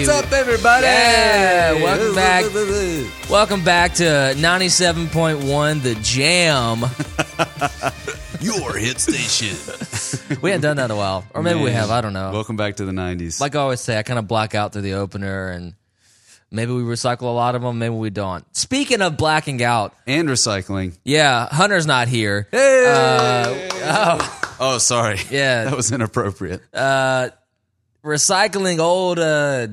What's up, everybody? Yeah, welcome back. Welcome back to 97.1 The Jam. Your hit station. We hadn't done that in a while. Or maybe we Man. have, I don't know. Welcome back to the 90s. Like I always say, I kind of black out through the opener and maybe we recycle a lot of them, maybe we don't. Speaking of blacking out, and recycling. yeah, Hunter's not here. Hey! Oh, oh, sorry. Yeah. That was inappropriate. uh, recycling old uh,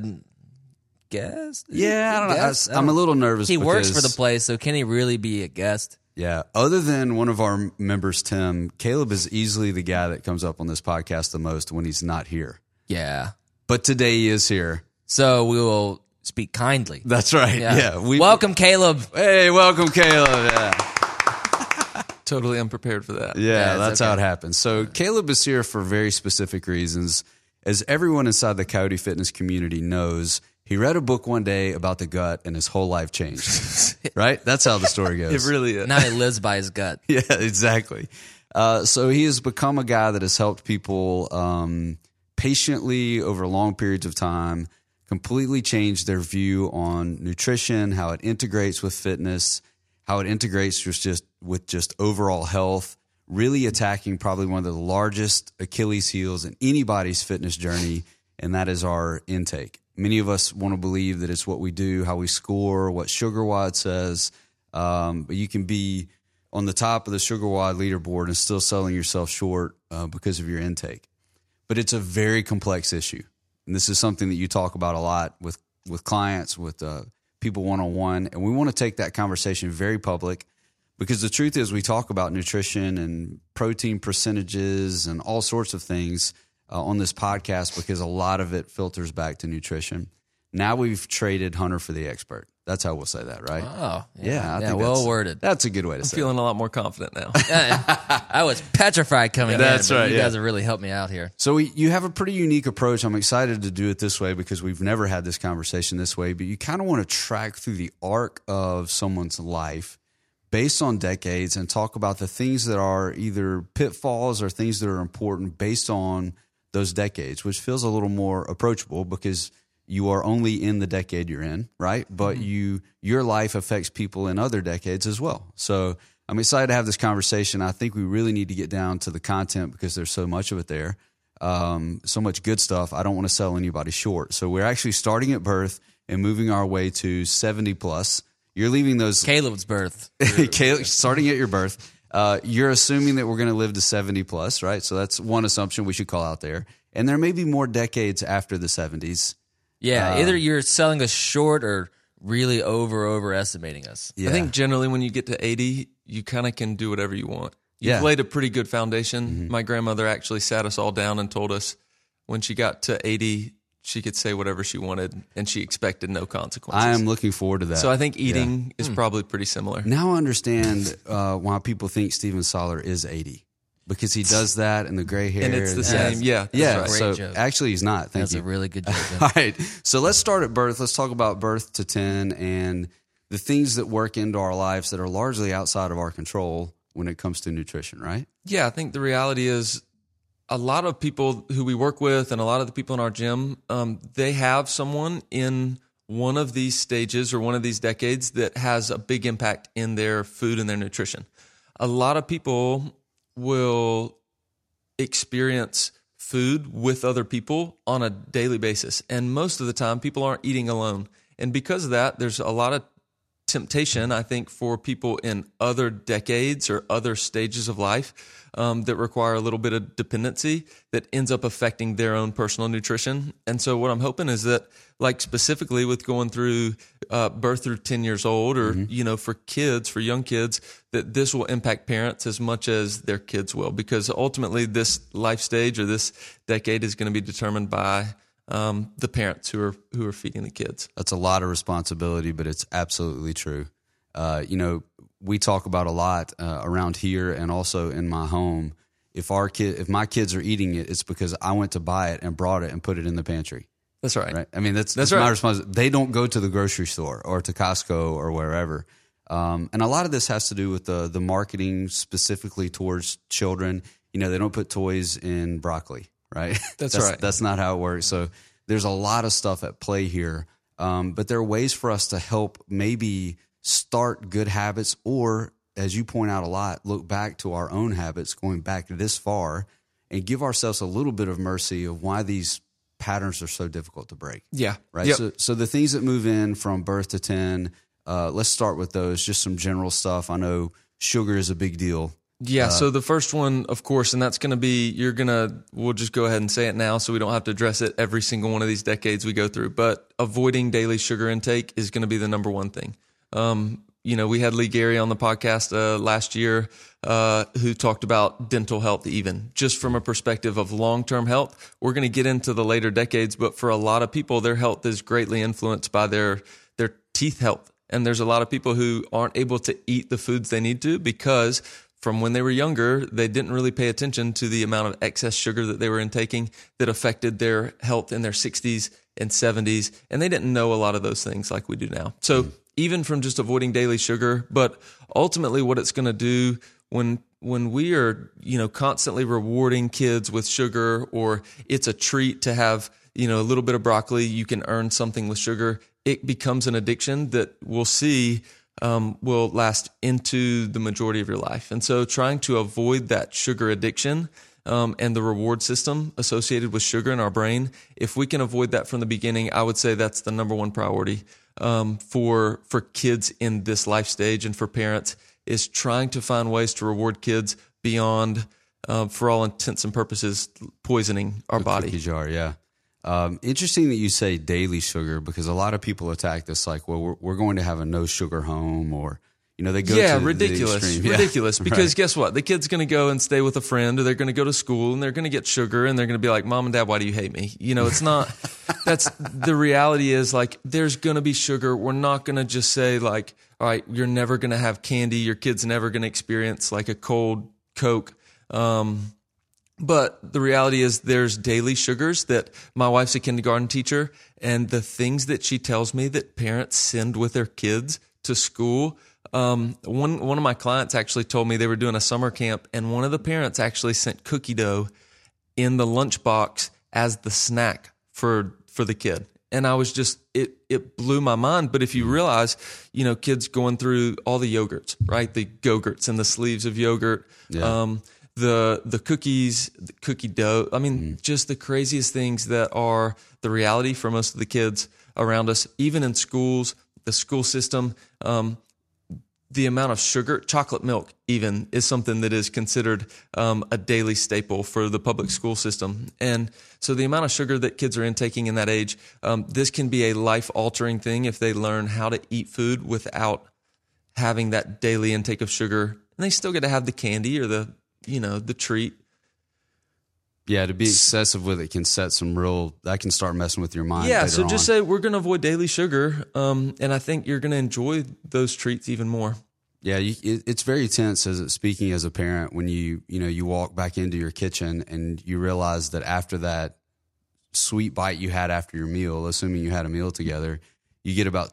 guest? yeah, I don't know. I, i'm a little nervous. He works for the place, so can he really be a guest? Yeah. Other than one of our members, Tim, Caleb is easily the guy that comes up on this podcast the most when he's not here. Yeah. But today he is here. So we will speak kindly. That's right. Yeah. we, Welcome, Caleb. Hey, welcome, Caleb. Yeah. totally unprepared for that. Yeah, Yeah, it's that's how it happens. So Caleb is here for very specific reasons. As everyone inside the Coyote Fitness community knows, he read a book one day about the gut and his whole life changed. right? That's how the story goes. It really is. Now he lives by his gut. yeah, exactly. Uh, so he has become a guy that has helped people um, patiently over long periods of time completely change their view on nutrition, how it integrates with fitness, how it integrates with just with just overall health. Really attacking probably one of the largest Achilles heels in anybody's fitness journey, and that is our intake. Many of us want to believe that it's what we do, how we score, what SugarWOD says, um, but you can be on the top of the SugarWOD leaderboard and still selling yourself short uh, because of your intake. But it's a very complex issue, and this is something that you talk about a lot with with clients, with uh, people one on one, and we want to take that conversation very public because the truth is we talk about nutrition and protein percentages and all sorts of things uh, on this podcast because a lot of it filters back to nutrition. Now we've traded Hunter for the expert. That's how we'll say that, right? Oh, Yeah, I yeah, think well that's- worded. That's a good way to say. it. Feeling a lot more confident now. I was petrified coming That's in. right, You yeah. guys have really helped me out here. So we, you have a pretty unique approach. I'm excited to do it this way because we've never had this conversation this way. But you kind of want to track through the arc of someone's life based on decades and talk about the things that are either pitfalls or things that are important based on those decades, which feels a little more approachable because you are only in the decade you're in, right? But you your life affects people in other decades as well. So I'm excited to have this conversation. I think we really need to get down to the content because there's so much of it there, um, so much good stuff. I don't want to sell anybody short. So we're actually starting at birth and moving our way to 70 plus. You're leaving those Caleb's birth. Caleb, starting at your birth, uh, you're assuming that we're going to live to 70 plus, right? So that's one assumption we should call out there. And there may be more decades after the 70s. Yeah, Uh, either you're selling us short or really over overestimating us. Yeah. I think generally when you get to 80, you kind of can do whatever you want. You've Yeah. laid a pretty good foundation. My grandmother actually sat us all down and told us when she got to 80, she could say whatever she wanted and she expected no consequences. I am looking forward to that. so I think eating is probably pretty similar. now I understand uh, why people think Steven Soller is 80 because he does that and the gray hair. And it's the and- same. Yeah. that's Yeah. right. So joke. actually, he's not. Thank That's you. a really good joke. Jim. All right. So let's start at birth. Let's talk about birth to 10 and the things that work into our lives that are largely outside of our control when it comes to nutrition, right? Yeah, I think the reality is a lot of people who we work with and a lot of the people in our gym, um, they have someone in one of these stages or one of these decades that has a big impact in their food and their nutrition. A lot of people will experience food with other people on a daily basis. And most of the time, people aren't eating alone. And because of that, there's a lot of temptation, I think, for people in other decades or other stages of life um, that require a little bit of dependency that ends up affecting their own personal nutrition. And so, what I'm hoping is that, like specifically with going through uh, birth through 10 years old, or you know, for kids, for young kids, that this will impact parents as much as their kids will, because ultimately, this life stage or this decade is going to be determined by um, the parents who are who are feeding the kids. That's a lot of responsibility, but it's absolutely true. Uh, you know, we talk about a lot uh, around here and also in my home. If our kid, if my kids are eating it, it's because I went to buy it and brought it and put it in the pantry. That's right. Right? I mean, that's That's that's, my right. responsibility. They don't go to the grocery store or to Costco or wherever. Um, and a lot of this has to do with the the marketing specifically towards children. You know, they don't put toys in broccoli, right? That's right. That's not how it works. So there's a lot of stuff at play here. Um, but there are ways for us to help maybe start good habits or, as you point out a lot, look back to our own habits going back this far and give ourselves a little bit of mercy of why these patterns are so difficult to break. Yeah. Right. Yep. So, so the things that move in from birth to 10, uh, let's start with those, just some general stuff. I know sugar is a big deal. Yeah. so the first one, of course, and that's going to be you're going to, we'll just go ahead and say it now so we don't have to address it every single one of these decades we go through. But avoiding daily sugar intake is going to be the number one thing. Um, you know, we had Lee Gary on the podcast uh, last year uh, who talked about dental health, even just from a perspective of long term health. We're going to get into the later decades, but for a lot of people, their health is greatly influenced by their their teeth health. And there's a lot of people who aren't able to eat the foods they need to because from when they were younger, they didn't really pay attention to the amount of excess sugar that they were intaking that affected their health in their 60s and 70s. And they didn't know a lot of those things like we do now. So mm-hmm. even from just avoiding daily sugar, but ultimately what it's going to do when when we are, you know, constantly rewarding kids with sugar or it's a treat to have, you know, a little bit of broccoli, you can earn something with sugar, it becomes an addiction that we'll see um, will last into the majority of your life. And so, trying to avoid that sugar addiction um, and the reward system associated with sugar in our brain, if we can avoid that from the beginning, I would say that's the number one priority um, for for kids in this life stage and for parents is trying to find ways to reward kids beyond, uh, for all intents and purposes, poisoning our body. Cookie jar, yeah. Um, interesting that you say daily sugar because a lot of people attack this like, well, we're, we're going to have a no sugar home or, you know, they go yeah, to the ridiculous. Yeah. ridiculous. Because Right. guess what? The kid's going to go and stay with a friend, or they're going to go to school and they're going to get sugar, and they're going to be like, "Mom and Dad, why do you hate me?" You know, it's not. that's the reality. Is like there's going to be sugar. We're not going to just say like, "All right, you're never going to have candy. Your kid's never going to experience like a cold Coke." Um, but the reality is there's daily sugars that my wife's a kindergarten teacher and the things that she tells me that parents send with their kids to school. Um, one, one of my clients actually told me they were doing a summer camp and one of the parents actually sent cookie dough in the lunchbox as the snack for, for the kid. And I was just, it, it blew my mind. But if you realize, you know, kids going through all the yogurts, right? The Go-Gurts and the sleeves of yogurt. Um, the the cookies, the cookie dough. I mean, just the craziest things that are the reality for most of the kids around us, even in schools, the school system. Um, the amount of sugar, chocolate milk, even is something that is considered um, a daily staple for the public school system. And so, the amount of sugar that kids are intaking in that age, um, this can be a life altering thing if they learn how to eat food without having that daily intake of sugar. And they still get to have the candy or the you know the treat. Yeah, to be excessive with it can set some real. That can start messing with your mind. Yeah, so just on. say we're going to avoid daily sugar, um, and I think you're going to enjoy those treats even more. Yeah, you, it, it's very tense as speaking as a parent when you you know you walk back into your kitchen and you realize that after that sweet bite you had after your meal, assuming you had a meal together, you get about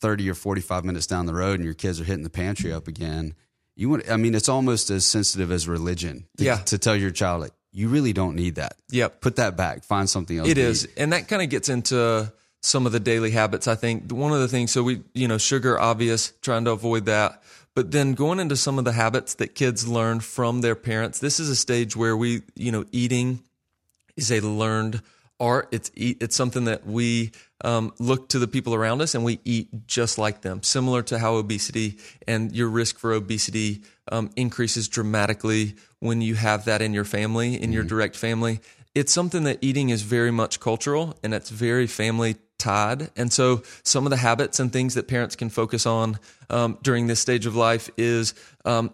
thirty or forty five minutes down the road and your kids are hitting the pantry up again. You want, I mean, it's almost as sensitive as religion. To, Yeah. to tell your child like you really don't need that. Yep. Put that back. Find something else. It is, eat. and that kind of gets into some of the daily habits. I think one of the things. So we, you know, sugar obvious, trying to avoid that. But then going into some of the habits that kids learn from their parents. This is a stage where we, you know, eating is a learned art. It's eat, it's something that we um, look to the people around us and we eat just like them. Similar to how obesity and your risk for obesity um, increases dramatically when you have that in your family, in your direct family. It's something that eating is very much cultural and it's very family tied. And so some of the habits and things that parents can focus on um, during this stage of life is um,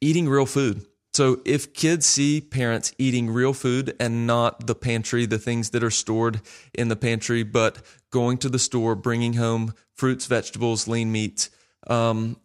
eating real food. So if kids see parents eating real food and not the pantry, the things that are stored in the pantry, but going to the store, bringing home fruits, vegetables, lean meats, um,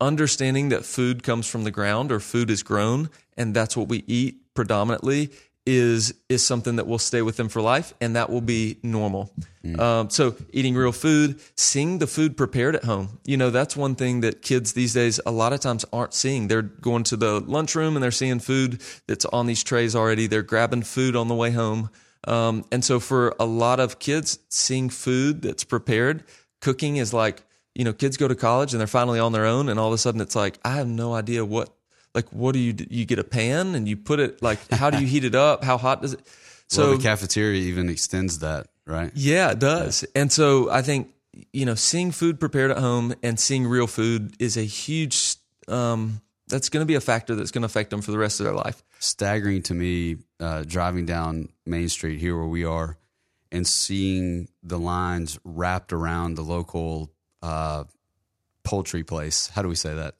understanding that food comes from the ground or food is grown and that's what we eat predominantly is is something that will stay with them for life, and that will be normal. Um, so eating real food, seeing the food prepared at home. You know, that's one thing that kids these days a lot of times aren't seeing. They're going to the lunchroom and they're seeing food that's on these trays already. They're grabbing food on the way home. Um, and so for a lot of kids, seeing food that's prepared, cooking is like, you know, kids go to college and they're finally on their own, and all of a sudden it's like, I have no idea what, like, what do you do? you get a pan and you put it like, how do you heat it up? How hot does it? So So the cafeteria even extends that, right? yeah, it does. And so I think, you know, seeing food prepared at home and seeing real food is a huge, um, that's going to be a factor that's going to affect them for the rest of their life. staggering to me uh, driving down Main Street here where we are and seeing the lines wrapped around the local uh, poultry place. How do we say that?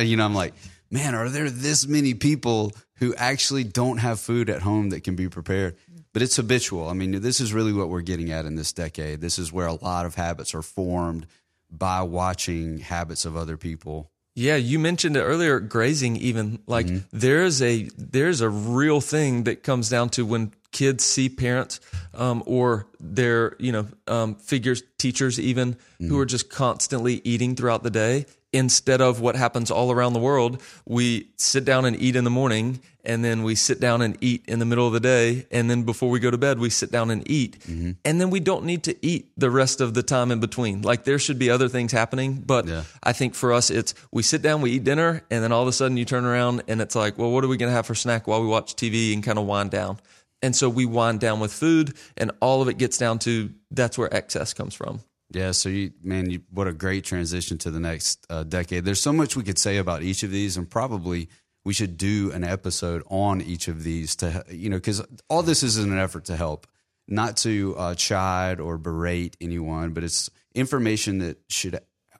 you know, I'm like, man, are there this many people who actually don't have food at home that can be prepared? But it's habitual. I mean, this is really what we're getting at in this decade. This is where a lot of habits are formed by watching habits of other people. Yeah, you mentioned it earlier, grazing even like Mm-hmm. there's a there's a real thing that comes down to when kids see parents um, or their you know um, figures teachers even Mm-hmm. who are just constantly eating throughout the day instead of what happens all around the world we sit down and eat in the morning and then we sit down and eat in the middle of the day and then before we go to bed we sit down and eat Mm-hmm. and then we don't need to eat the rest of the time in between like there should be other things happening but Yeah. I think for us, it's we sit down, we eat dinner, and then all of a sudden you turn around and it's like, well, what are we going to have for snack while we watch TV and kind of wind down? And so we wind down with food, and all of it gets down to that's where excess comes from. Yeah, so you, man, you, what a great transition to the next uh, decade. There's so much we could say about each of these, and probably we should do an episode on each of these to, you know, because all this is in an effort to help, not to uh, chide or berate anyone, but it's information that should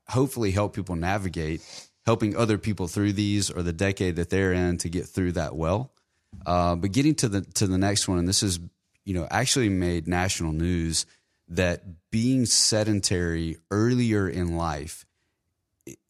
hopefully help people navigate, helping other people through these or the decade that they're in to get through that well. Uh, but getting to the to the next one, and this is you know actually made national news that being sedentary earlier in life,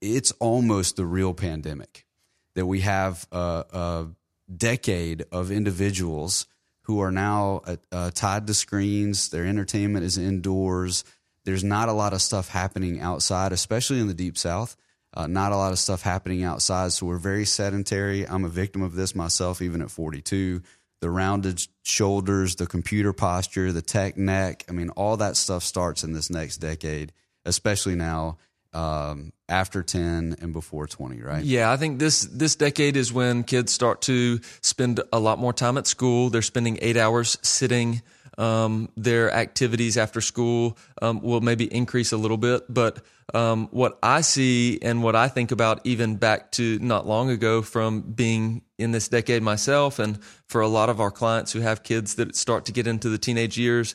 it's almost the real pandemic. That we have a, a decade of individuals who are now uh, uh, tied to screens. Their entertainment is indoors. There's not a lot of stuff happening outside, especially in the deep south. Uh, not a lot of stuff happening outside. So we're very sedentary. I'm a victim of this myself, even at 42. The rounded shoulders, the computer posture, the tech neck. I mean, all that stuff starts in this next decade, especially now um, after 10 and before 20, right? Yeah, I think this this decade is when kids start to spend a lot more time at school. They're spending eight hours sitting. Um, their activities after school um, will maybe increase a little bit, but um, what I see and what I think about, even back to not long ago, from being in this decade myself, and for a lot of our clients who have kids that start to get into the teenage years,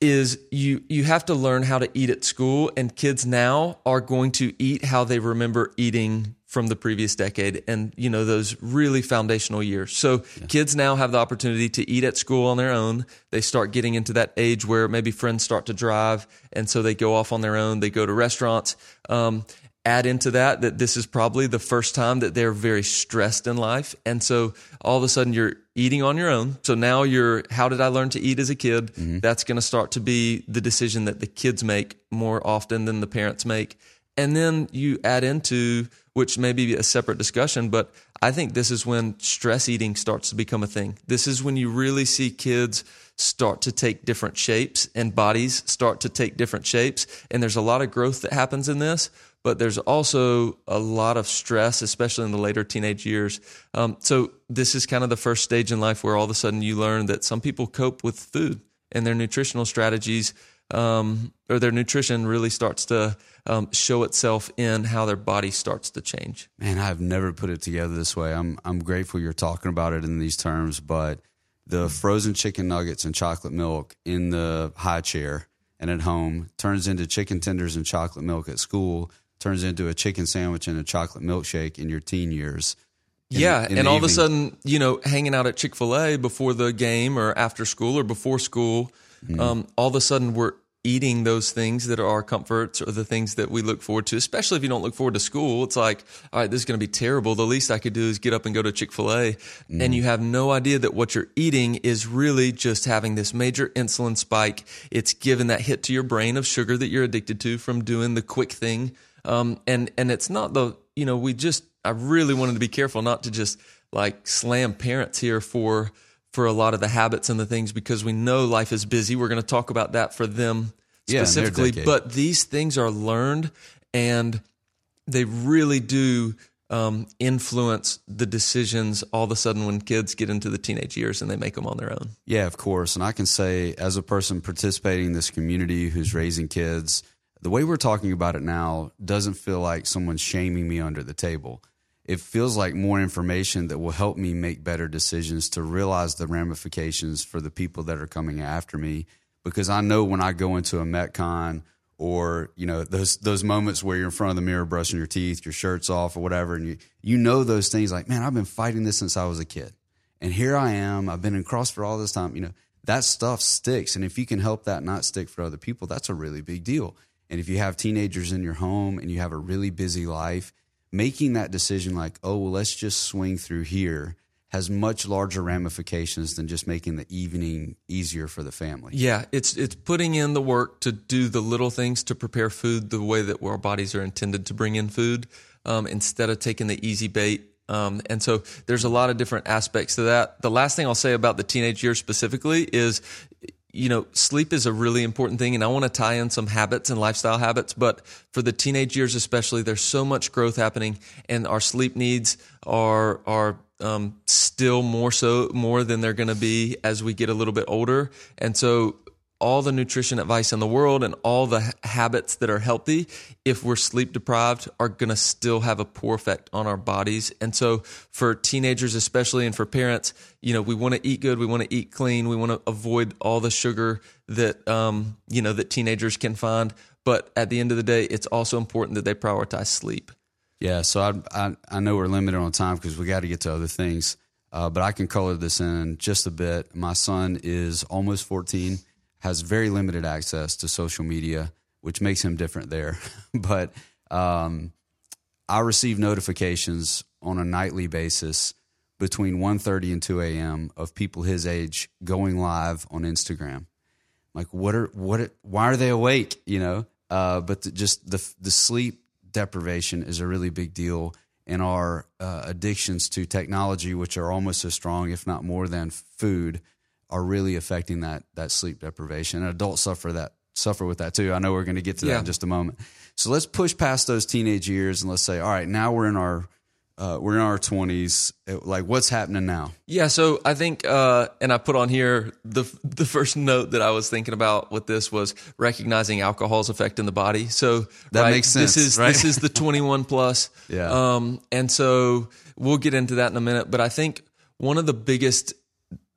is you you have to learn how to eat at school and kids now are going to eat how they remember eating from the previous decade and you know those really foundational years. So kids now have the opportunity to eat at school on their own. They start getting into that age where maybe friends start to drive and so they go off on their own. They go to restaurants. Um, add into that that this is probably the first time that they're very stressed in life and so all of a sudden you're eating on your own so now you're how did i learn to eat as a kid that's going to start to be the decision that the kids make more often than the parents make and then you add into which may be a separate discussion but i think this is when stress eating starts to become a thing this is when you really see kids start to take different shapes and bodies start to take different shapes and there's a lot of growth that happens in this but there's also a lot of stress, especially in the later teenage years. Um, so this is kind of the first stage in life where all of a sudden you learn that some people cope with food and their nutritional strategies um, or their nutrition really starts to um, show itself in how their body starts to change. Man, I've never put it together this way. I'm I'm grateful you're talking about it in these terms, but the frozen chicken nuggets and chocolate milk in the high chair and at home turns into chicken tenders and chocolate milk at school, turns into a chicken sandwich and a chocolate milkshake in your teen years. in yeah, the- and all of a sudden, you know, hanging out at Chick Fil A before the game or after school or before school, Mm-hmm. um, all of a sudden we're eating those things that are our comforts or the things that we look forward to, especially if you don't look forward to school. It's like, all right, this is going to be terrible. The least I could do is get up and go to Chick fil A. Mm. And you have no idea that what you're eating is really just having this major insulin spike. It's given that hit to your brain of sugar that you're addicted to from doing the quick thing. Um, and, and it's not the, you know, we just, I really wanted to be careful not to just like slam parents here for, for a lot of the habits and the things because we know life is busy. We're going to talk about that for them specifically, yeah, but these things are learned and they really do um, influence the decisions all of a sudden when kids get into the teenage years and they make them on their own. Yeah, of course. And I can say, as a person participating in this community who's raising kids, the way we're talking about it now doesn't feel like someone's shaming me under the table it feels like more information that will help me make better decisions to realize the ramifications for the people that are coming after me. Because I know when I go into a Metcon or you know those those moments where you're in front of the mirror brushing your teeth, your shirt's off or whatever, and you you know those things like man, I've been fighting this since I was a kid, and here I am. I've been in CrossFit all this time. You know that stuff sticks, and if you can help that not stick for other people, that's a really big deal. And if you have teenagers in your home and you have a really busy life making that decision like, oh, well, let's just swing through here has much larger ramifications than just making the evening easier for the family. Yeah, it's it's putting in the work to do the little things to prepare food the way that our bodies are intended to bring in food, um, instead of taking the easy bait. Um, and so there's a lot of different aspects to that. The last thing I'll say about the teenage years specifically is you know, sleep is a really important thing, and I want to tie in some habits and lifestyle habits. But for the teenage years, especially, there's so much growth happening, and our sleep needs are are um, still more so more than they're going to be as we get a little bit older. And so, all the nutrition advice in the world and all the habits that are healthy, if we're sleep deprived, are going to still have a poor effect on our bodies. And so, for teenagers, especially, and for parents, you know, we want to eat good, we want to eat clean, we want to avoid all the sugar that, um, you know, that teenagers can find. But at the end of the day, it's also important that they prioritize sleep. Yeah. So I, I, I know we're limited on time because we got to get to other things. Uh, but I can color this in just a bit. My son is almost 14 has very limited access to social media, which makes him different there. but um, I receive notifications on a nightly basis between 1.30 and 2 a.m. of people his age going live on Instagram. Like, what are what? Are, why are they awake? You know, uh, but the, just the the sleep deprivation is a really big deal in our uh, addictions to technology, which are almost as strong, if not more, than food are really affecting that that sleep deprivation. And adults suffer that suffer with that too. I know we're going to get to that in just a moment. So let's push past those teenage years and let's say, all right, now we're in our uh, we're in our twenties. Like, what's happening now? Yeah, so I think, uh, and I put on here the the first note that I was thinking about with this was recognizing alcohol's effect in the body. So that right, makes sense. This is right? this is the twenty one plus. yeah. Um, and so we'll get into that in a minute. But I think one of the biggest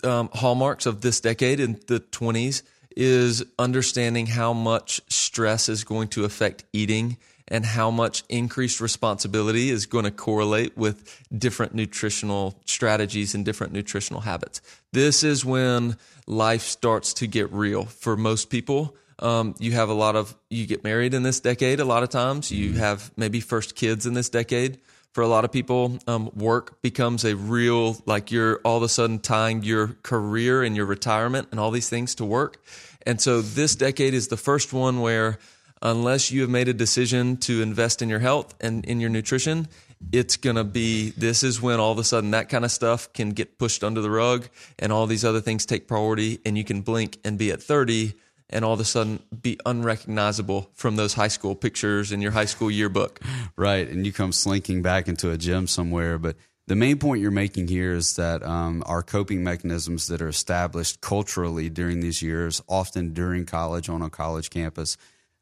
um, hallmarks of this decade in the 20s is understanding how much stress is going to affect eating and how much increased responsibility is going to correlate with different nutritional strategies and different nutritional habits. This is when life starts to get real for most people. Um, you have a lot of, you get married in this decade a lot of times. You mm-hmm. have maybe first kids in this decade for a lot of people, um, work becomes a real, like you're all of a sudden tying your career and your retirement and all these things to work. And so this decade is the first one where, unless you have made a decision to invest in your health and in your nutrition, it's going to be this is when all of a sudden that kind of stuff can get pushed under the rug and all these other things take priority and you can blink and be at 30 and all of a sudden be unrecognizable from those high school pictures in your high school yearbook. Right. And you come slinking back into a gym somewhere. But the main point you're making here is that um, our coping mechanisms that are established culturally during these years, often during college on a college campus,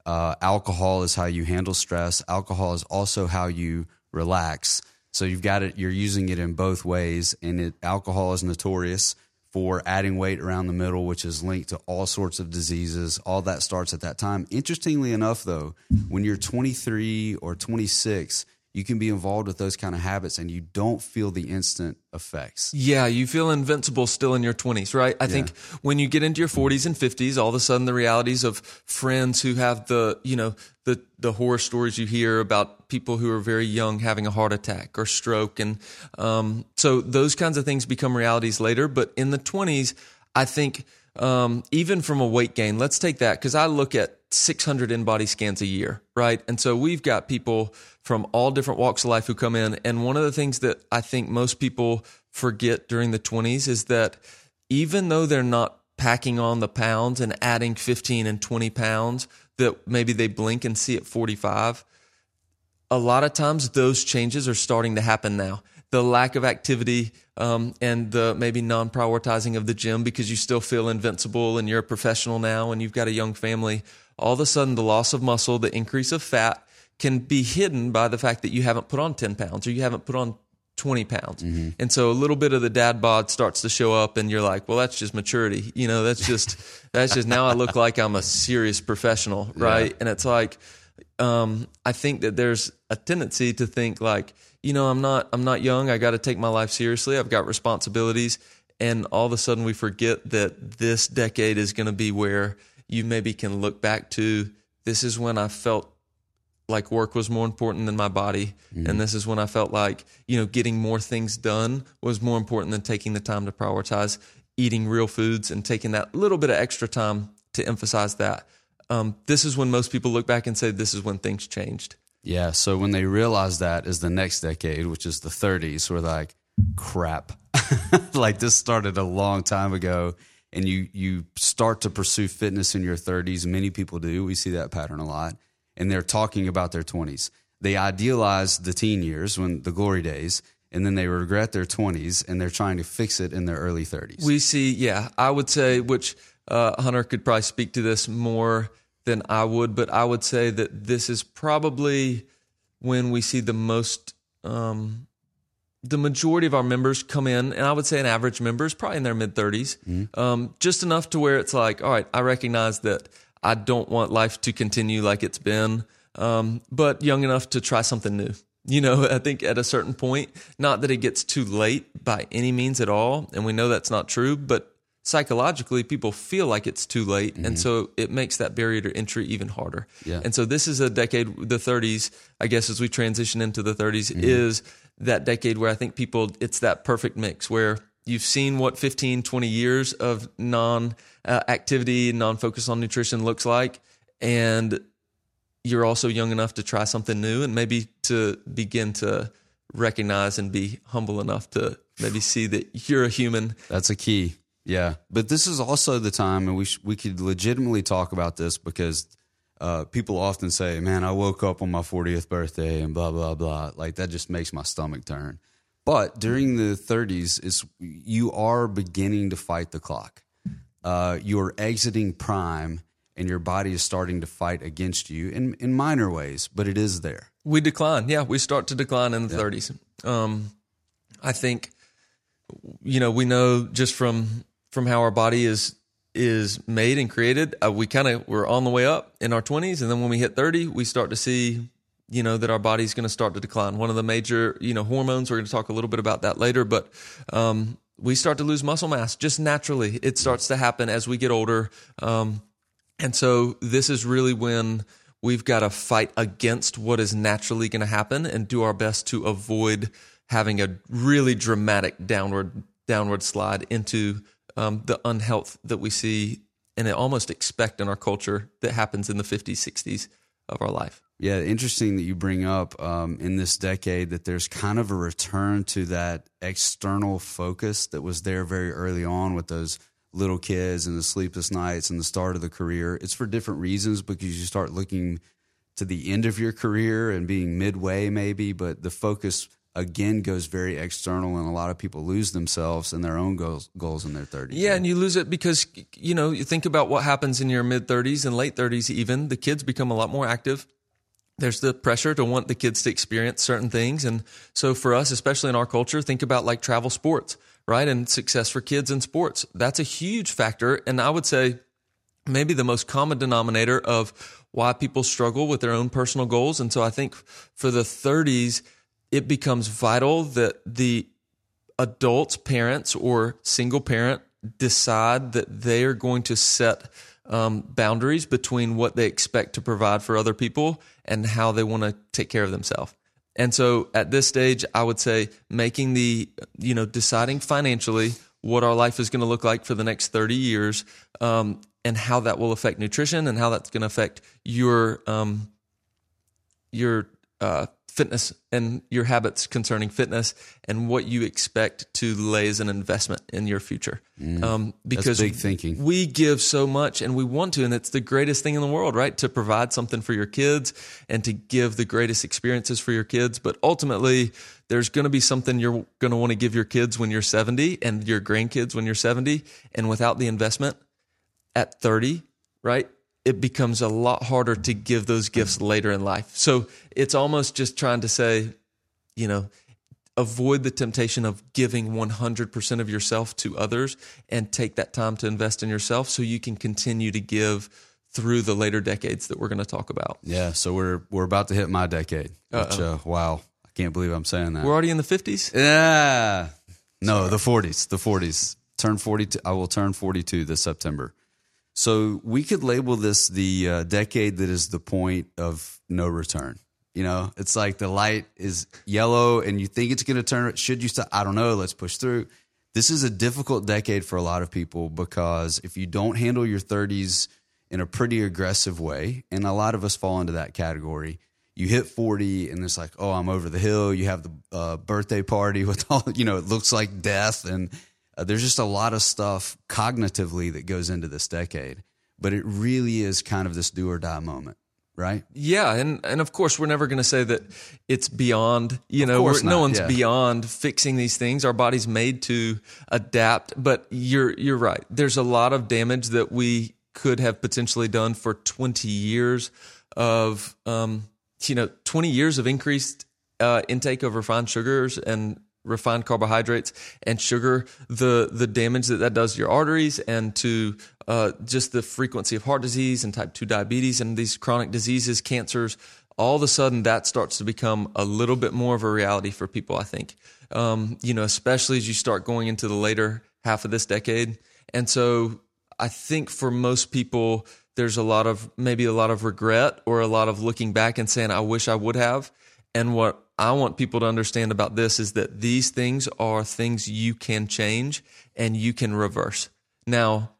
uh, alcohol is how you handle stress. Alcohol is also how you relax. So you've got it. You're using it in both ways, and it, alcohol is notorious for adding weight around the middle, which is linked to all sorts of diseases. All that starts at that time. Interestingly enough, though, when you're 23 or 26, you can be involved with those kind of habits and you don't feel the instant effects. Yeah, you feel invincible still in your 20s, right? I think when you get into your 40s and 50s, all of a sudden the realities of friends who have the, you know, the the horror stories you hear about people who are very young having a heart attack or stroke and um, so those kinds of things become realities later, but in the 20s, I think um, even from a weight gain, let's take that because I look at 600 in body scans a year, right? And so we've got people from all different walks of life who come in. And one of the things that I think most people forget during the 20s is that even though they're not packing on the pounds and adding 15 and 20 pounds that maybe they blink and see at 45, a lot of times those changes are starting to happen now the lack of activity um, and the maybe non prioritizing of the gym because you still feel invincible and you're a professional now and you've got a young family. All of a sudden, the loss of muscle, the increase of fat can be hidden by the fact that you haven't put on 10 pounds or you haven't put on 20 pounds. Mm-hmm. And so a little bit of the dad bod starts to show up and you're like, well, that's just maturity. You know, that's just, that's just now I look like I'm a serious professional. Right. Yeah. And it's like, um, I think that there's a tendency to think like, you know, I'm not I'm not young. I got to take my life seriously. I've got responsibilities, and all of a sudden we forget that this decade is going to be where you maybe can look back to. This is when I felt like work was more important than my body, mm-hmm. and this is when I felt like you know getting more things done was more important than taking the time to prioritize eating real foods and taking that little bit of extra time to emphasize that. Um, this is when most people look back and say, "This is when things changed." Yeah. So when they realize that is the next decade, which is the 30s, we're like, crap. like this started a long time ago. And you you start to pursue fitness in your 30s. Many people do. We see that pattern a lot. And they're talking about their 20s. They idealize the teen years when the glory days, and then they regret their 20s and they're trying to fix it in their early 30s. We see, yeah, I would say, which uh, Hunter could probably speak to this more than I would, but I would say that this is probably when we see the most, um, the majority of our members come in, and I would say an average member is probably in their mid 30s, mm-hmm. um, just enough to where it's like, all right, I recognize that I don't want life to continue like it's been, um, but young enough to try something new. You know, I think at a certain point, not that it gets too late by any means at all, and we know that's not true, but psychologically people feel like it's too late mm-hmm. and so it makes that barrier to entry even harder yeah. and so this is a decade the 30s i guess as we transition into the 30s mm-hmm. is that decade where i think people it's that perfect mix where you've seen what 15 20 years of non uh, activity non focus on nutrition looks like and you're also young enough to try something new and maybe to begin to recognize and be humble enough to maybe see that you're a human that's a key yeah, but this is also the time, and we sh- we could legitimately talk about this because uh, people often say, "Man, I woke up on my 40th birthday and blah blah blah." Like that just makes my stomach turn. But during the 30s, is you are beginning to fight the clock. Uh, you're exiting prime, and your body is starting to fight against you in in minor ways, but it is there. We decline. Yeah, we start to decline in the yeah. 30s. Um, I think, you know, we know just from from how our body is is made and created. Uh, we kind of we're on the way up in our 20s, and then when we hit 30, we start to see you know that our body's going to start to decline. One of the major you know hormones. We're going to talk a little bit about that later, but um, we start to lose muscle mass just naturally. It starts to happen as we get older, um, and so this is really when we've got to fight against what is naturally going to happen and do our best to avoid having a really dramatic downward downward slide into um, the unhealth that we see and almost expect in our culture that happens in the 50s, 60s of our life. Yeah, interesting that you bring up um, in this decade that there's kind of a return to that external focus that was there very early on with those little kids and the sleepless nights and the start of the career. It's for different reasons because you start looking to the end of your career and being midway, maybe, but the focus again goes very external and a lot of people lose themselves and their own goals goals in their 30s. Yeah, and you lose it because you know, you think about what happens in your mid 30s and late 30s even, the kids become a lot more active. There's the pressure to want the kids to experience certain things and so for us especially in our culture, think about like travel sports, right? And success for kids in sports. That's a huge factor and I would say maybe the most common denominator of why people struggle with their own personal goals. And so I think for the 30s, it becomes vital that the adults, parents, or single parent decide that they are going to set um, boundaries between what they expect to provide for other people and how they want to take care of themselves. And so at this stage, I would say making the, you know, deciding financially what our life is going to look like for the next 30 years um, and how that will affect nutrition and how that's going to affect your, um, your uh, fitness and your habits concerning fitness and what you expect to lay as an investment in your future. Um, because big thinking. we give so much and we want to, and it's the greatest thing in the world, right? To provide something for your kids and to give the greatest experiences for your kids. But ultimately, there's going to be something you're going to want to give your kids when you're 70 and your grandkids when you're 70. And without the investment at 30, right? It becomes a lot harder to give those gifts later in life. So it's almost just trying to say, you know, avoid the temptation of giving 100% of yourself to others and take that time to invest in yourself so you can continue to give through the later decades that we're going to talk about. Yeah, so we're we're about to hit my decade. Which uh, wow, I can't believe I'm saying that. We're already in the 50s. yeah, no, the 40s, the 40s. Turn 42. I will turn 42 this September. So we could label this the uh, decade that is the point of no return. You know, it's like the light is yellow and you think it's going to turn. Should you stop? I don't know. Let's push through. This is a difficult decade for a lot of people because if you don't handle your 30s in a pretty aggressive way, and a lot of us fall into that category, you hit 40 and it's like, oh, I'm over the hill. You have the uh, birthday party with all, you know, it looks like death. And uh, there's just a lot of stuff cognitively that goes into this decade. But it really is kind of this do or die moment, right? Yeah, and and of course we're never going to say that it's beyond. You know, we're, no one's yeah. beyond fixing these things. Our body's made to adapt. But you're you're right. There's a lot of damage that we could have potentially done for 20 years of um, you know 20 years of increased uh, intake of refined sugars and refined carbohydrates and sugar the the damage that that does to your arteries and to uh, just the frequency of heart disease and type 2 diabetes and these chronic diseases cancers all of a sudden that starts to become a little bit more of a reality for people i think. Um, you know especially as you start going into the later half of this decade. And so i think for most people there's a lot of maybe a lot of regret or a lot of looking back and saying i wish i would have. And what I want people to understand about this is that these things are things you can change and you can reverse. Now,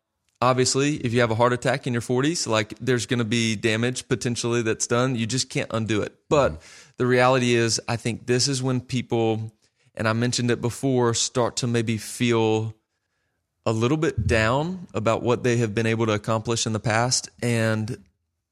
obviously, if you have a heart attack in your 40s, like there's going to be damage potentially that's done. You just can't undo it. But mm-hmm. the reality is, I think this is when people, and I mentioned it before, start to maybe feel a little bit down about what they have been able to accomplish in the past. And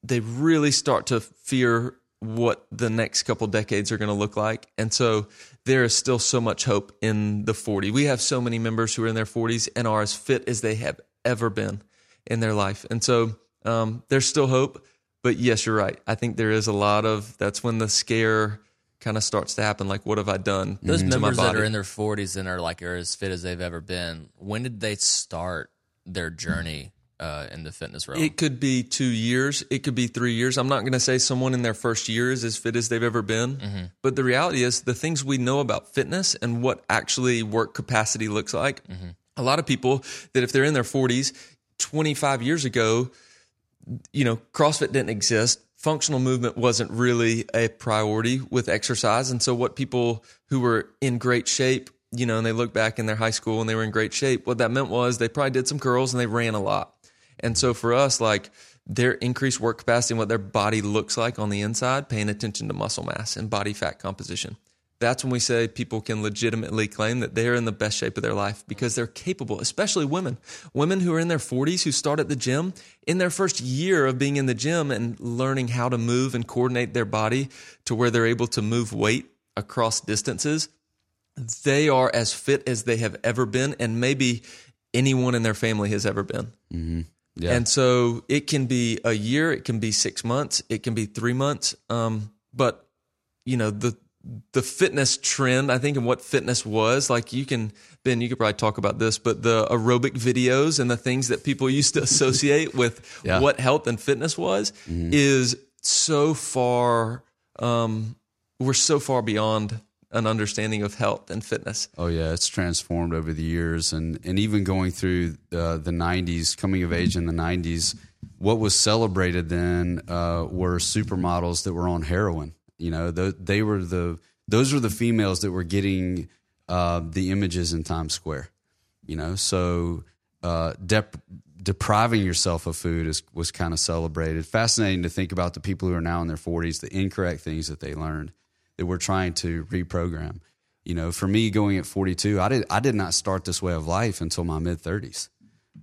they really start to fear what the next couple decades are going to look like. And so there is still so much hope in the 40. We have so many members who are in their 40s and are as fit as they have ever been in their life. And so um, there's still hope. But yes, you're right. I think there is a lot of that's when the scare kind of starts to happen. Like, what have I done? Those members that are in their 40s and are like are as fit as they've ever been, when did they start their journey uh, in the fitness realm? It could be two years. It could be three years. I'm not going to say someone in their first year is as fit as they've ever been. But the reality is, the things we know about fitness and what actually work capacity looks like, a lot of people that if they're in their 40s, 25 years ago, you know, CrossFit didn't exist. Functional movement wasn't really a priority with exercise. And so, what people who were in great shape, you know, and they look back in their high school and they were in great shape, what that meant was they probably did some curls and they ran a lot. And so, for us, like their increased work capacity and what their body looks like on the inside, paying attention to muscle mass and body fat composition. That's when we say people can legitimately claim that they're in the best shape of their life because they're capable, especially women. Women who are in their 40s who start at the gym, in their first year of being in the gym and learning how to move and coordinate their body to where they're able to move weight across distances, they are as fit as they have ever been, and maybe anyone in their family has ever been. Mm-hmm. Yeah. And so it can be a year, it can be six months, it can be three months. Um, but you know, the the fitness trend, I think, and what fitness was. Like you can, Ben, you could probably talk about this, but the aerobic videos and the things that people used to associate with Yeah. what health and fitness was is so far, um, we're so far beyond an understanding of health and fitness. Oh yeah, it's transformed over the years, and and even going through uh, the '90s, coming of age in the '90s, what was celebrated then uh, were supermodels that were on heroin. You know, th- they were the those were the females that were getting uh, the images in Times Square. You know, so uh, dep- depriving yourself of food is, was kind of celebrated. Fascinating to think about the people who are now in their 40s, the incorrect things that they learned that we're trying to reprogram. You know, for me going at 42, I did I did not start this way of life until my mid 30s,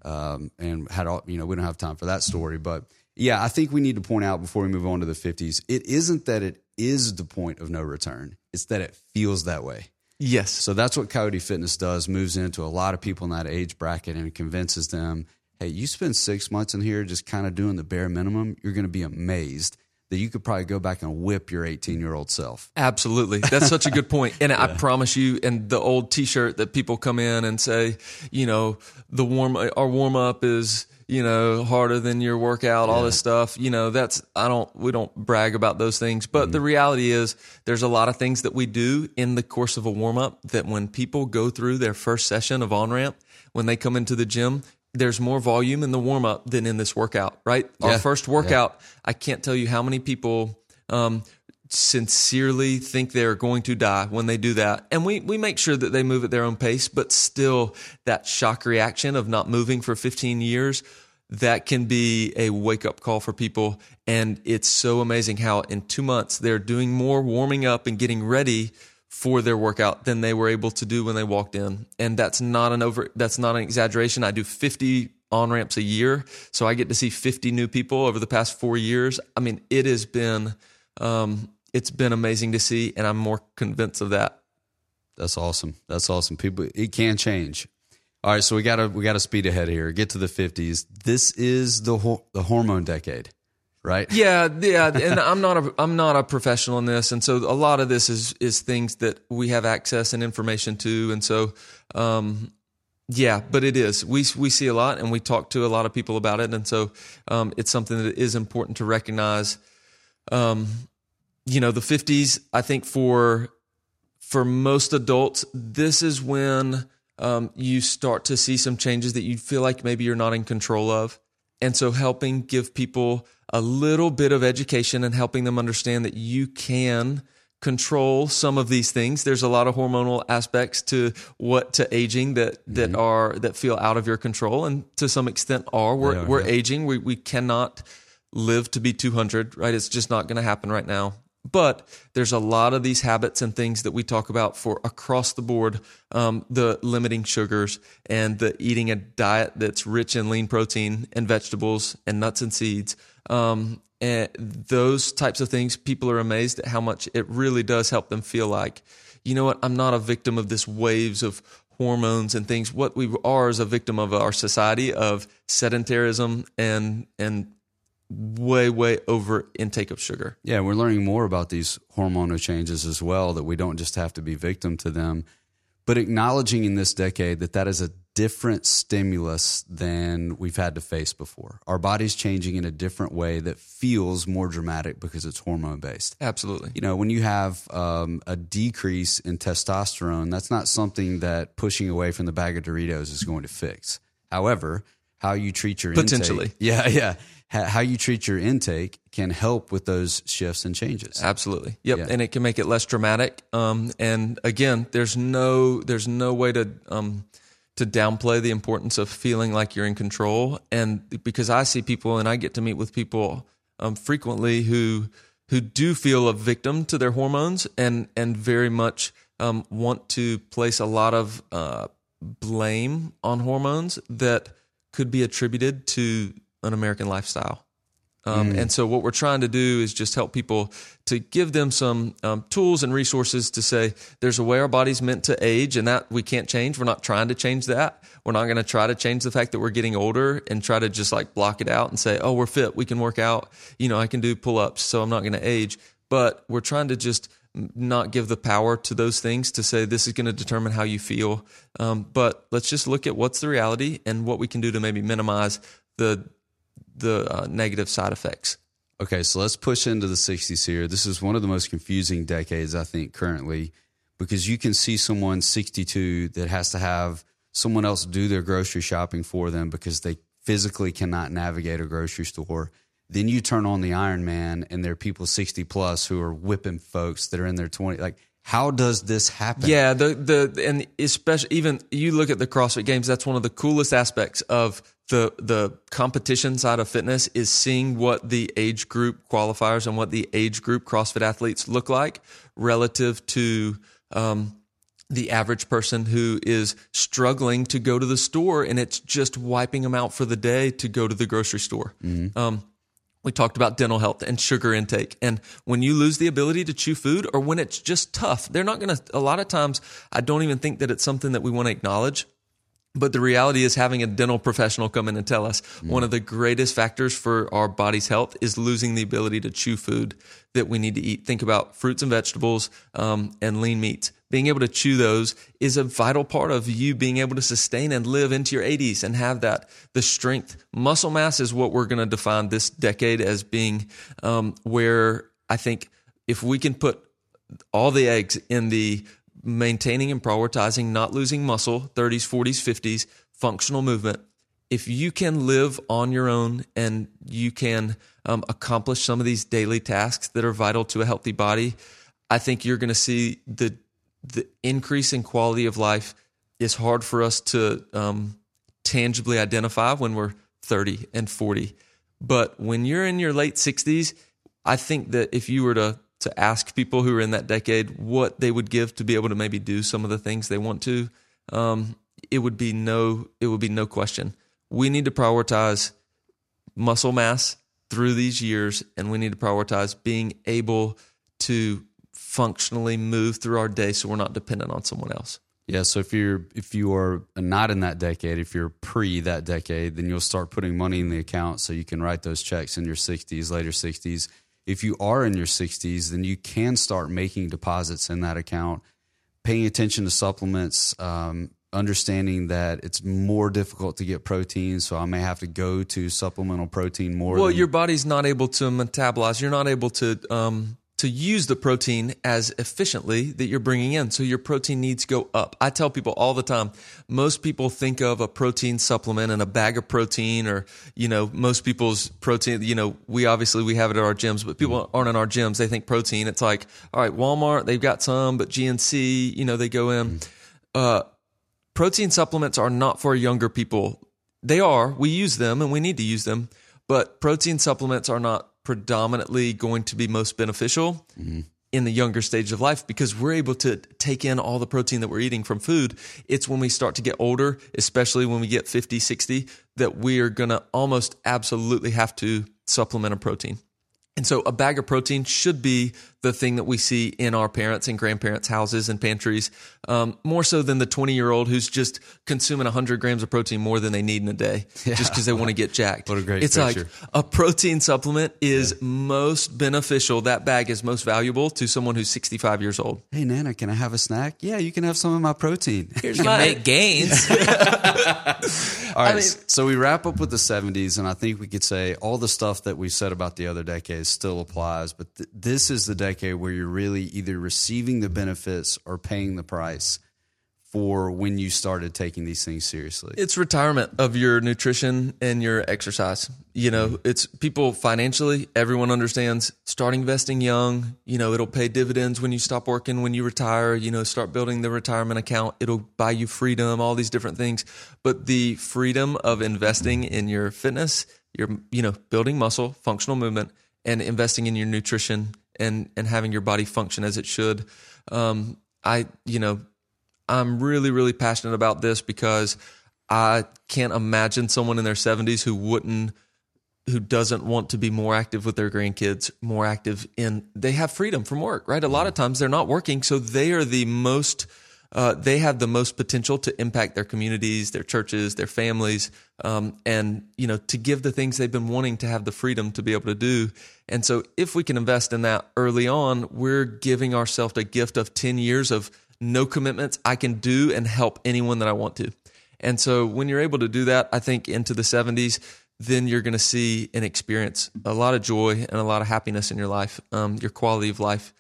um, and had all you know we don't have time for that story, but yeah, I think we need to point out before we move on to the 50s, it isn't that it is the point of no return; it's that it feels that way. Yes. So that's what Coyote Fitness does, moves into a lot of people in that age bracket and convinces them, hey, you spend six months in here just kind of doing the bare minimum, you're going to be amazed that you could probably go back and whip your 18 year old self. Absolutely. That's such a good point. And I promise you, and the old t shirt that people come in and say, you know, the warm, our warm up is, you know, harder than your workout, all this stuff. You know, that's, I don't, we don't brag about those things. But the mm-hmm. reality is, there's a lot of things that we do in the course of a warm up that when people go through their first session of on ramp, when they come into the gym, there's more volume in the warm up than in this workout, right? Our first workout, I can't tell you how many people um, sincerely think they're going to die when they do that. And we, we make sure that they move at their own pace, but still that shock reaction of not moving for 15 years, that can be a wake up call for people. And it's so amazing how in two months they're doing more warming up and getting ready for their workout than they were able to do when they walked in. And that's not an over, that's not an exaggeration. I do 50 on ramps a year. So I get to see 50 new people over the past four years. I mean, it has been, um, it's been amazing to see. And I'm more convinced of that. That's awesome. That's awesome. People, it can change. All right, so we gotta we gotta speed ahead here. Get to the fifties. This is the ho- the hormone decade, right? Yeah, yeah, and I'm not a I'm not a professional in this, and so a lot of this is is things that we have access and information to, and so um, yeah, but it is we we see a lot, and we talk to a lot of people about it, and so um, it's something that is important to recognize. Um, you know, the 50s, I think for for most adults, this is when um, you start to see some changes that you feel like maybe you're not in control of. And so helping give people a little bit of education and helping them understand that you can control some of these things. There's a lot of hormonal aspects to what to aging that that are that feel out of your control and to some extent are. We're are, we're yeah. aging. We we cannot live to be 200, right? It's just not going to happen right now. But there's a lot of these habits and things that we talk about for across the board. Um, the limiting sugars and the eating a diet that's rich in lean protein and vegetables and nuts and seeds. Um, and those types of things, people are amazed at how much it really does help them feel like, you know what, I'm not a victim of this waves of hormones and things. What we are is a victim of our society of sedentarism and and way way over intake of sugar. Yeah, we're learning more about these hormonal changes as well. That we don't just have to be victim to them, but acknowledging in this decade that that is a different stimulus than we've had to face before. Our body's changing in a different way that feels more dramatic because it's hormone based. Absolutely. you know, when you have um, a decrease in testosterone, that's not something that pushing away from the bag of Doritos is going to fix. However, how you treat your Potentially. intake, yeah, yeah, how you treat your intake can help with those shifts and changes. Absolutely. Yep. Yeah. And it can make it less dramatic. Um, and again, there's no there's no way to um, to downplay the importance of feeling like you're in control. And because I see people and I get to meet with people um, frequently who who do feel a victim to their hormones and and very much um, want to place a lot of uh, blame on hormones that could be attributed to an American lifestyle. Um, And so, what we're trying to do is just help people to give them some um, tools and resources to say there's a way our body's meant to age, and that we can't change. We're not trying to change that. We're not going to try to change the fact that we're getting older and try to just like block it out and say, oh, we're fit. We can work out. You know, I can do pull ups, so I'm not going to age. But we're trying to just not give the power to those things to say this is going to determine how you feel. Um, but let's just look at what's the reality and what we can do to maybe minimize the the uh, negative side effects. Okay, so let's push into the 60s here. This is one of the most confusing decades, I think, currently, because you can see someone 62 that has to have someone else do their grocery shopping for them because they physically cannot navigate a grocery store. Then you turn on the Ironman, and there are people 60 plus who are whipping folks that are in their 20. Like, how does this happen? Yeah, the the and especially even you look at the CrossFit Games. That's one of the coolest aspects of the the competition side of fitness is seeing what the age group qualifiers and what the age group CrossFit athletes look like relative to um, the average person who is struggling to go to the store and it's just wiping them out for the day to go to the grocery store. Um, we talked about dental health and sugar intake. And when you lose the ability to chew food or when it's just tough, they're not going to, a lot of times, I don't even think that it's something that we want to acknowledge. But the reality is, having a dental professional come in and tell us one of the greatest factors for our body's health is losing the ability to chew food that we need to eat. Think about fruits and vegetables um, and lean meats. Being able to chew those is a vital part of you being able to sustain and live into your 80s and have that the strength. Muscle mass is what we're going to define this decade as being um, where I think if we can put all the eggs in the maintaining and prioritizing, not losing muscle, 30s, 40s, 50s, functional movement. If you can live on your own and you can um, accomplish some of these daily tasks that are vital to a healthy body, I think you're going to see the the increase in quality of life is hard for us to um, tangibly identify when we're 30 and 40. But when you're in your late 60s, I think that if you were to to ask people who are in that decade what they would give to be able to maybe do some of the things they want to, um, it would be no it would be no question. We need to prioritize muscle mass through these years, and we need to prioritize being able to functionally move through our day so we're not dependent on someone else. Yeah, so if you're if you are not in that decade, if you're pre that decade, then you'll start putting money in the account so you can write those checks in your 60s, later 60s. If you are in your 60s, then you can start making deposits in that account, paying attention to supplements, um, understanding that it's more difficult to get protein, so I may have to go to supplemental protein more. Well, than- your body's not able to metabolize. You're not able to um, to use the protein as efficiently that you're bringing in. So your protein needs go up. I tell people all the time. Most people think of a protein supplement and a bag of protein, or you know, most people's protein. You know, we obviously we have it at our gyms, but people aren't in our gyms. They think protein. It's like, all right, Walmart they've got some, but GNC, you know, they go in. Uh, protein supplements are not for younger people. They are. We use them and we need to use them, but protein supplements are not predominantly going to be most beneficial mm-hmm. in the younger stage of life because we're able to take in all the protein that we're eating from food. It's when we start to get older, especially when we get 50, 60, that we are going to almost absolutely have to supplement a protein. And so a bag of protein should be the thing that we see in our parents and grandparents' houses and pantries, um, more so than the 20 year old who's just consuming 100 grams of protein more than they need in a day just because they want to get jacked. What a great It's picture. like a protein supplement is most beneficial. That bag is most valuable to someone who's 65 years old. hey Nana, can I have a snack? Yeah, you can have some of my protein. You can make gains. All right. mean- so we wrap up with the 70s, and I think we could say all the stuff that we said about the other decades still applies, but th- this is the decade where you're really either receiving the benefits or paying the price for when you started taking these things seriously. It's retirement of your nutrition and your exercise. You know, mm-hmm. it's people financially, everyone understands start investing young. You know, it'll pay dividends when you stop working, when you retire. You know, start building the retirement account. It'll buy you freedom, all these different things. But the freedom of investing in your fitness, your, you know, building muscle, functional movement, and investing in your nutrition and, and having your body function as it should. Um, I, you know, I'm really, really passionate about this because I can't imagine someone in their 70s who wouldn't, who doesn't want to be more active with their grandkids, more active in, they have freedom from work, right? A lot of times they're not working. So they are the most uh, they have the most potential to impact their communities, their churches, their families, um, and you know to give the things they've been wanting to have the freedom to be able to do. And so, if we can invest in that early on, we're giving ourselves a gift of ten years of no commitments. I can do and help anyone that I want to. And so, when you're able to do that, I think into the 70s, then you're going to see and experience a lot of joy and a lot of happiness in your life. Um, your quality of life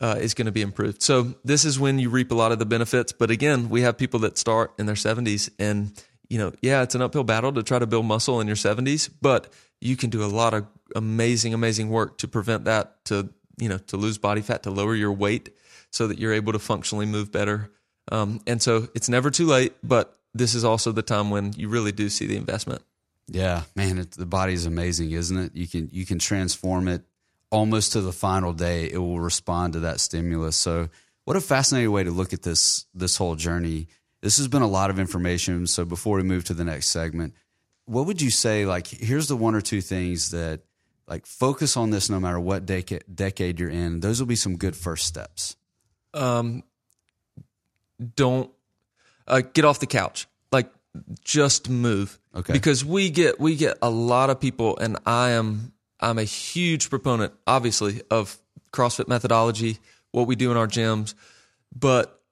uh, is going to be improved. So this is when you reap a lot of the benefits. But again, we have people that start in their 70s, and you know, yeah, it's an uphill battle to try to build muscle in your 70s, but you can do a lot of amazing, amazing work to prevent that, to you know, to lose body fat, to lower your weight, so that you're able to functionally move better. Um, and so it's never too late, but this is also the time when you really do see the investment. Yeah, man, it, the is amazing, isn't it? You can you can transform it almost to the final day. It will respond to that stimulus. So, what a fascinating way to look at this this whole journey. This has been a lot of information. So, before we move to the next segment, what would you say? Like, here's the one or two things that like focus on this no matter what decade decade you're in. Those will be some good first steps. Um, don't uh, get off the couch. Like, just move. Okay. Because we get we get a lot of people, and I am I'm a huge proponent, obviously, of CrossFit methodology, what we do in our gyms, but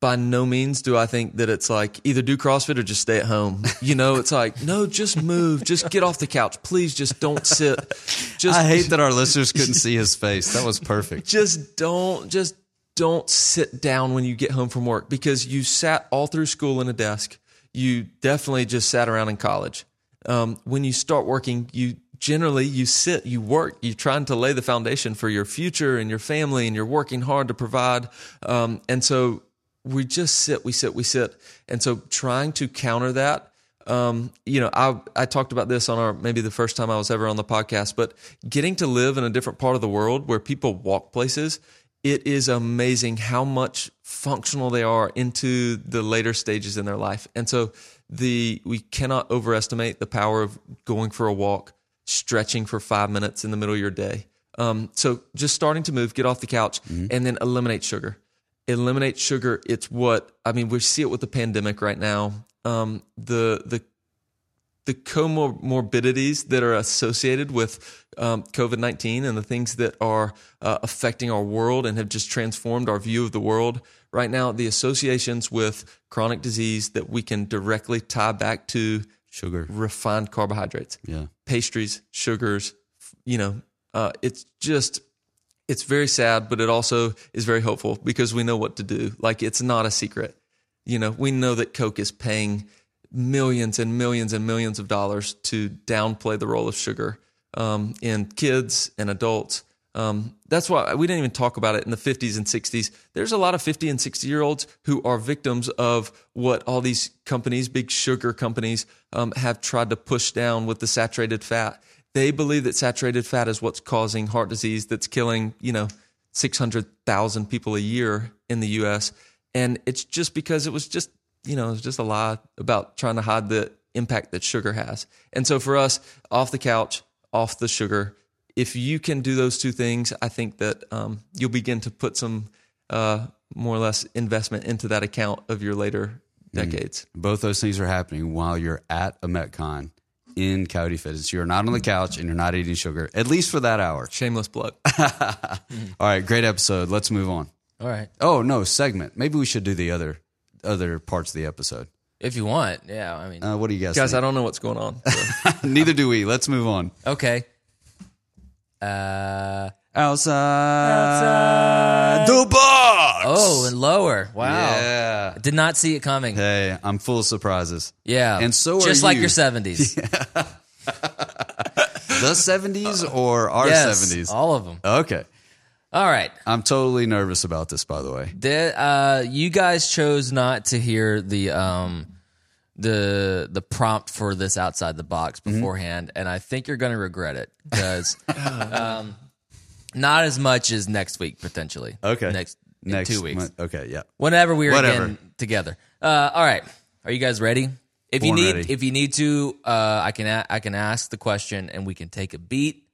by no means do I think that it's like either do CrossFit or just stay at home. You know, it's like, no, just move, just get off the couch. Please just don't sit. Just I hate that our listeners couldn't see his face. That was perfect. just don't just don't sit down when you get home from work because you sat all through school in a desk. You definitely just sat around in college. Um, when you start working, you generally you sit, you work, you're trying to lay the foundation for your future and your family, and you're working hard to provide. Um, and so we just sit, we sit, we sit. And so trying to counter that, um, you know, I I talked about this on our maybe the first time I was ever on the podcast, but getting to live in a different part of the world where people walk places, it is amazing how much functional they are into the later stages in their life. And so the we cannot overestimate the power of going for a walk, stretching for five minutes in the middle of your day. Um, so just starting to move, get off the couch, and then eliminate sugar. Eliminate sugar. It's what I mean. We see it with the pandemic right now. Um, the the the comorbidities that are associated with um, COVID 19 and the things that are uh, affecting our world and have just transformed our view of the world. Right now, the associations with chronic disease that we can directly tie back to Sugar. refined carbohydrates, Yeah. pastries, sugars, you know, uh, it's just, it's very sad, but it also is very hopeful because we know what to do. Like, it's not a secret. You know, we know that Coke is paying millions and millions and millions of dollars to downplay the role of sugar um, in kids and adults. Um, that's why we didn't even talk about it in the 50s and 60s. There's a lot of 50 and 60 year olds who are victims of what all these companies, big sugar companies, um, have tried to push down with the saturated fat. They believe that saturated fat is what's causing heart disease that's killing, you know, 600,000 people a year in the US. And it's just because it was just, you know, it was just a lie about trying to hide the impact that sugar has. And so for us, off the couch, off the sugar, if you can do those two things, I think that um, you'll begin to put some uh, more or less investment into that account of your later decades. Both those things are happening while you're at a Metcon in Coyote Fitness. You're not on the couch and you're not eating sugar, at least for that hour. Shameless plug. All right, great episode. Let's move on. All right. Oh no, segment. Maybe we should do the other other parts of the episode. If you want, yeah. I mean, Uh, what do you guys, Guys, I don't know what's going on. so. Neither do we. Let's move on. okay. Uh Outside, the box. oh, and lower. Wow. yeah. Did not see it coming. Hey, I'm full of surprises. Yeah. And so are you. just like you. your 70s. The 70s or our yes, 70s? all of them. Okay. All right. I'm totally nervous about this, by the way. The, uh, you guys chose not to hear the um, the the prompt for this outside the box Mm-hmm. beforehand, and I think you're going to regret it because um, not as much as next week potentially. Okay. next Next two weeks, month- Okay, yeah. whenever we're Whatever. again together. Uh, all right, are you guys ready? If you need, ready. if you need to, uh, I can a- I can ask the question, and we can take a beat.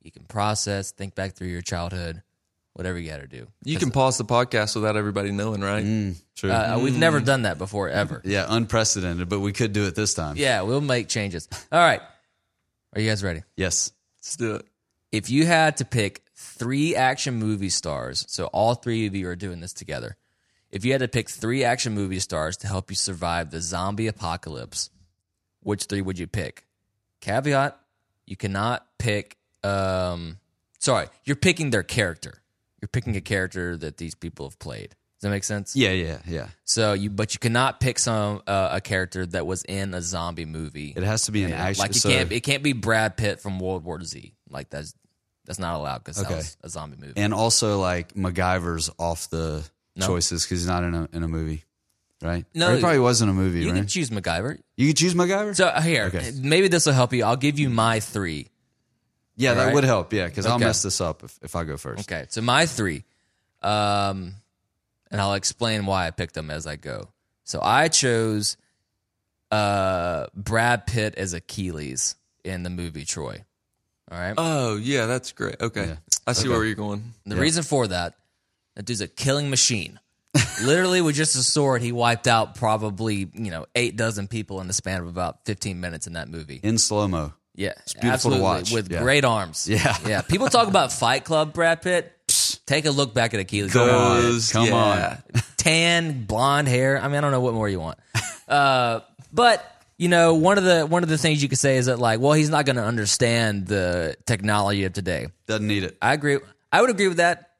You can process, think back through your childhood, whatever you got to do. You can pause the podcast without everybody knowing, right? True. Uh, We've never done that before, ever. yeah, unprecedented, but we could do it this time. Yeah, we'll make changes. All right. Are you guys ready? Yes. Let's do it. If you had to pick three action movie stars, so all three of you are doing this together. If you had to pick three action movie stars to help you survive the zombie apocalypse, which three would you pick? Caveat: You cannot pick. Um, sorry, you're picking their character. You're picking a character that these people have played. Does that make sense? Yeah, yeah, yeah. So you, but you cannot pick some uh, a character that was in a zombie movie. It has to be an action. Like you so- can't, it can't be Brad Pitt from World War Z. Like that's that's not allowed because Okay. that was a zombie movie. and also like MacGyver's off the No. choices because he's not in a in a movie, right? No, Or he probably was in a movie, you right? can choose MacGyver. you could choose MacGyver. So uh, here, Okay. maybe this will help you. I'll give you my three. Yeah, that Alright. would help. Yeah, because I'll Okay. mess this up if, if I go first. Okay, so my three, um, and I'll explain why I picked them as I go. So I chose uh, Brad Pitt as Achilles in the movie Troy. All right. Oh, yeah, that's great. Okay. I see where you're going. The reason for that, that dude's a killing machine. Literally, with just a sword, he wiped out probably you know eight dozen people in the span of about fifteen minutes in that movie. In slow mo. Yeah, it's beautiful to absolutely, watch. with Yeah. great arms. Yeah. yeah. People talk about Fight Club, Brad Pitt. Psst, Take a look back at Achilles. Come on. Come yeah. tan, blonde hair. I mean, I don't know what more you want. Uh, but you know, one of the one of the things you could say is that like, well, he's not going to understand the technology of today. Doesn't need it. I agree. I would agree with that.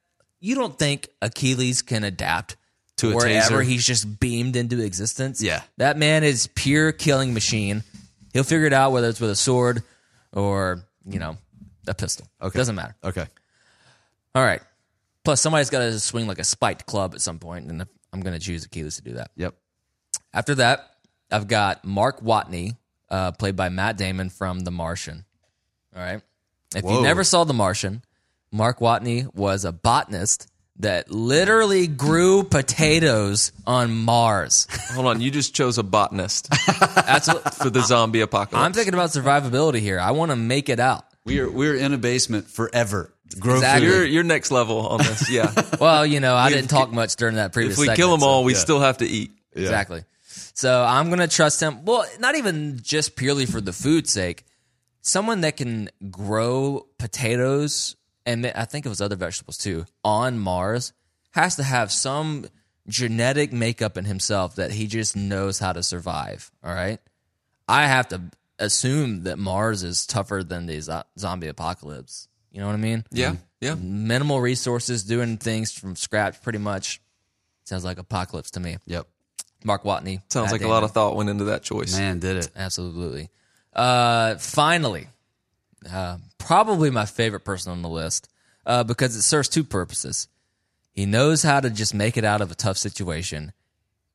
You don't think Achilles can adapt To a wherever taser. he's just beamed into existence? Yeah. that man is pure killing machine. He'll figure it out whether it's with a sword or you know a pistol. Okay. doesn't matter. Okay. All right. Plus, somebody's got to swing like a spiked club at some point, and I'm going to choose Achilles to do that. Yep. After that, I've got Mark Watney, uh, played by Matt Damon from The Martian. All right. If Whoa. you never saw The Martian, Mark Watney was a botanist that literally grew potatoes on Mars. Hold on. You just chose a botanist That's what for the zombie apocalypse. I'm thinking about survivability here. I want to make it out. We're we're in a basement forever. Grow Exactly. You're, you're next level on this. Yeah. Well, you know, I didn't talk much during that previous. if we segment, kill them so- all, we still have to eat. Exactly. So I'm going to trust him. Well, not even just purely for the food sake. Someone that can grow potatoes and I think it was other vegetables too on Mars has to have some genetic makeup in himself that he just knows how to survive. All right. I have to assume that Mars is tougher than the zo- zombie apocalypse. You know what I mean? Yeah. Yeah. Minimal resources, doing things from scratch pretty much. Sounds like apocalypse to me. Yep. Mark Watney. Sounds Matt like a lot of thought went into that choice. Man, did it. Absolutely. Uh, finally, uh, probably my favorite person on the list uh, because it serves two purposes. He knows how to just make it out of a tough situation,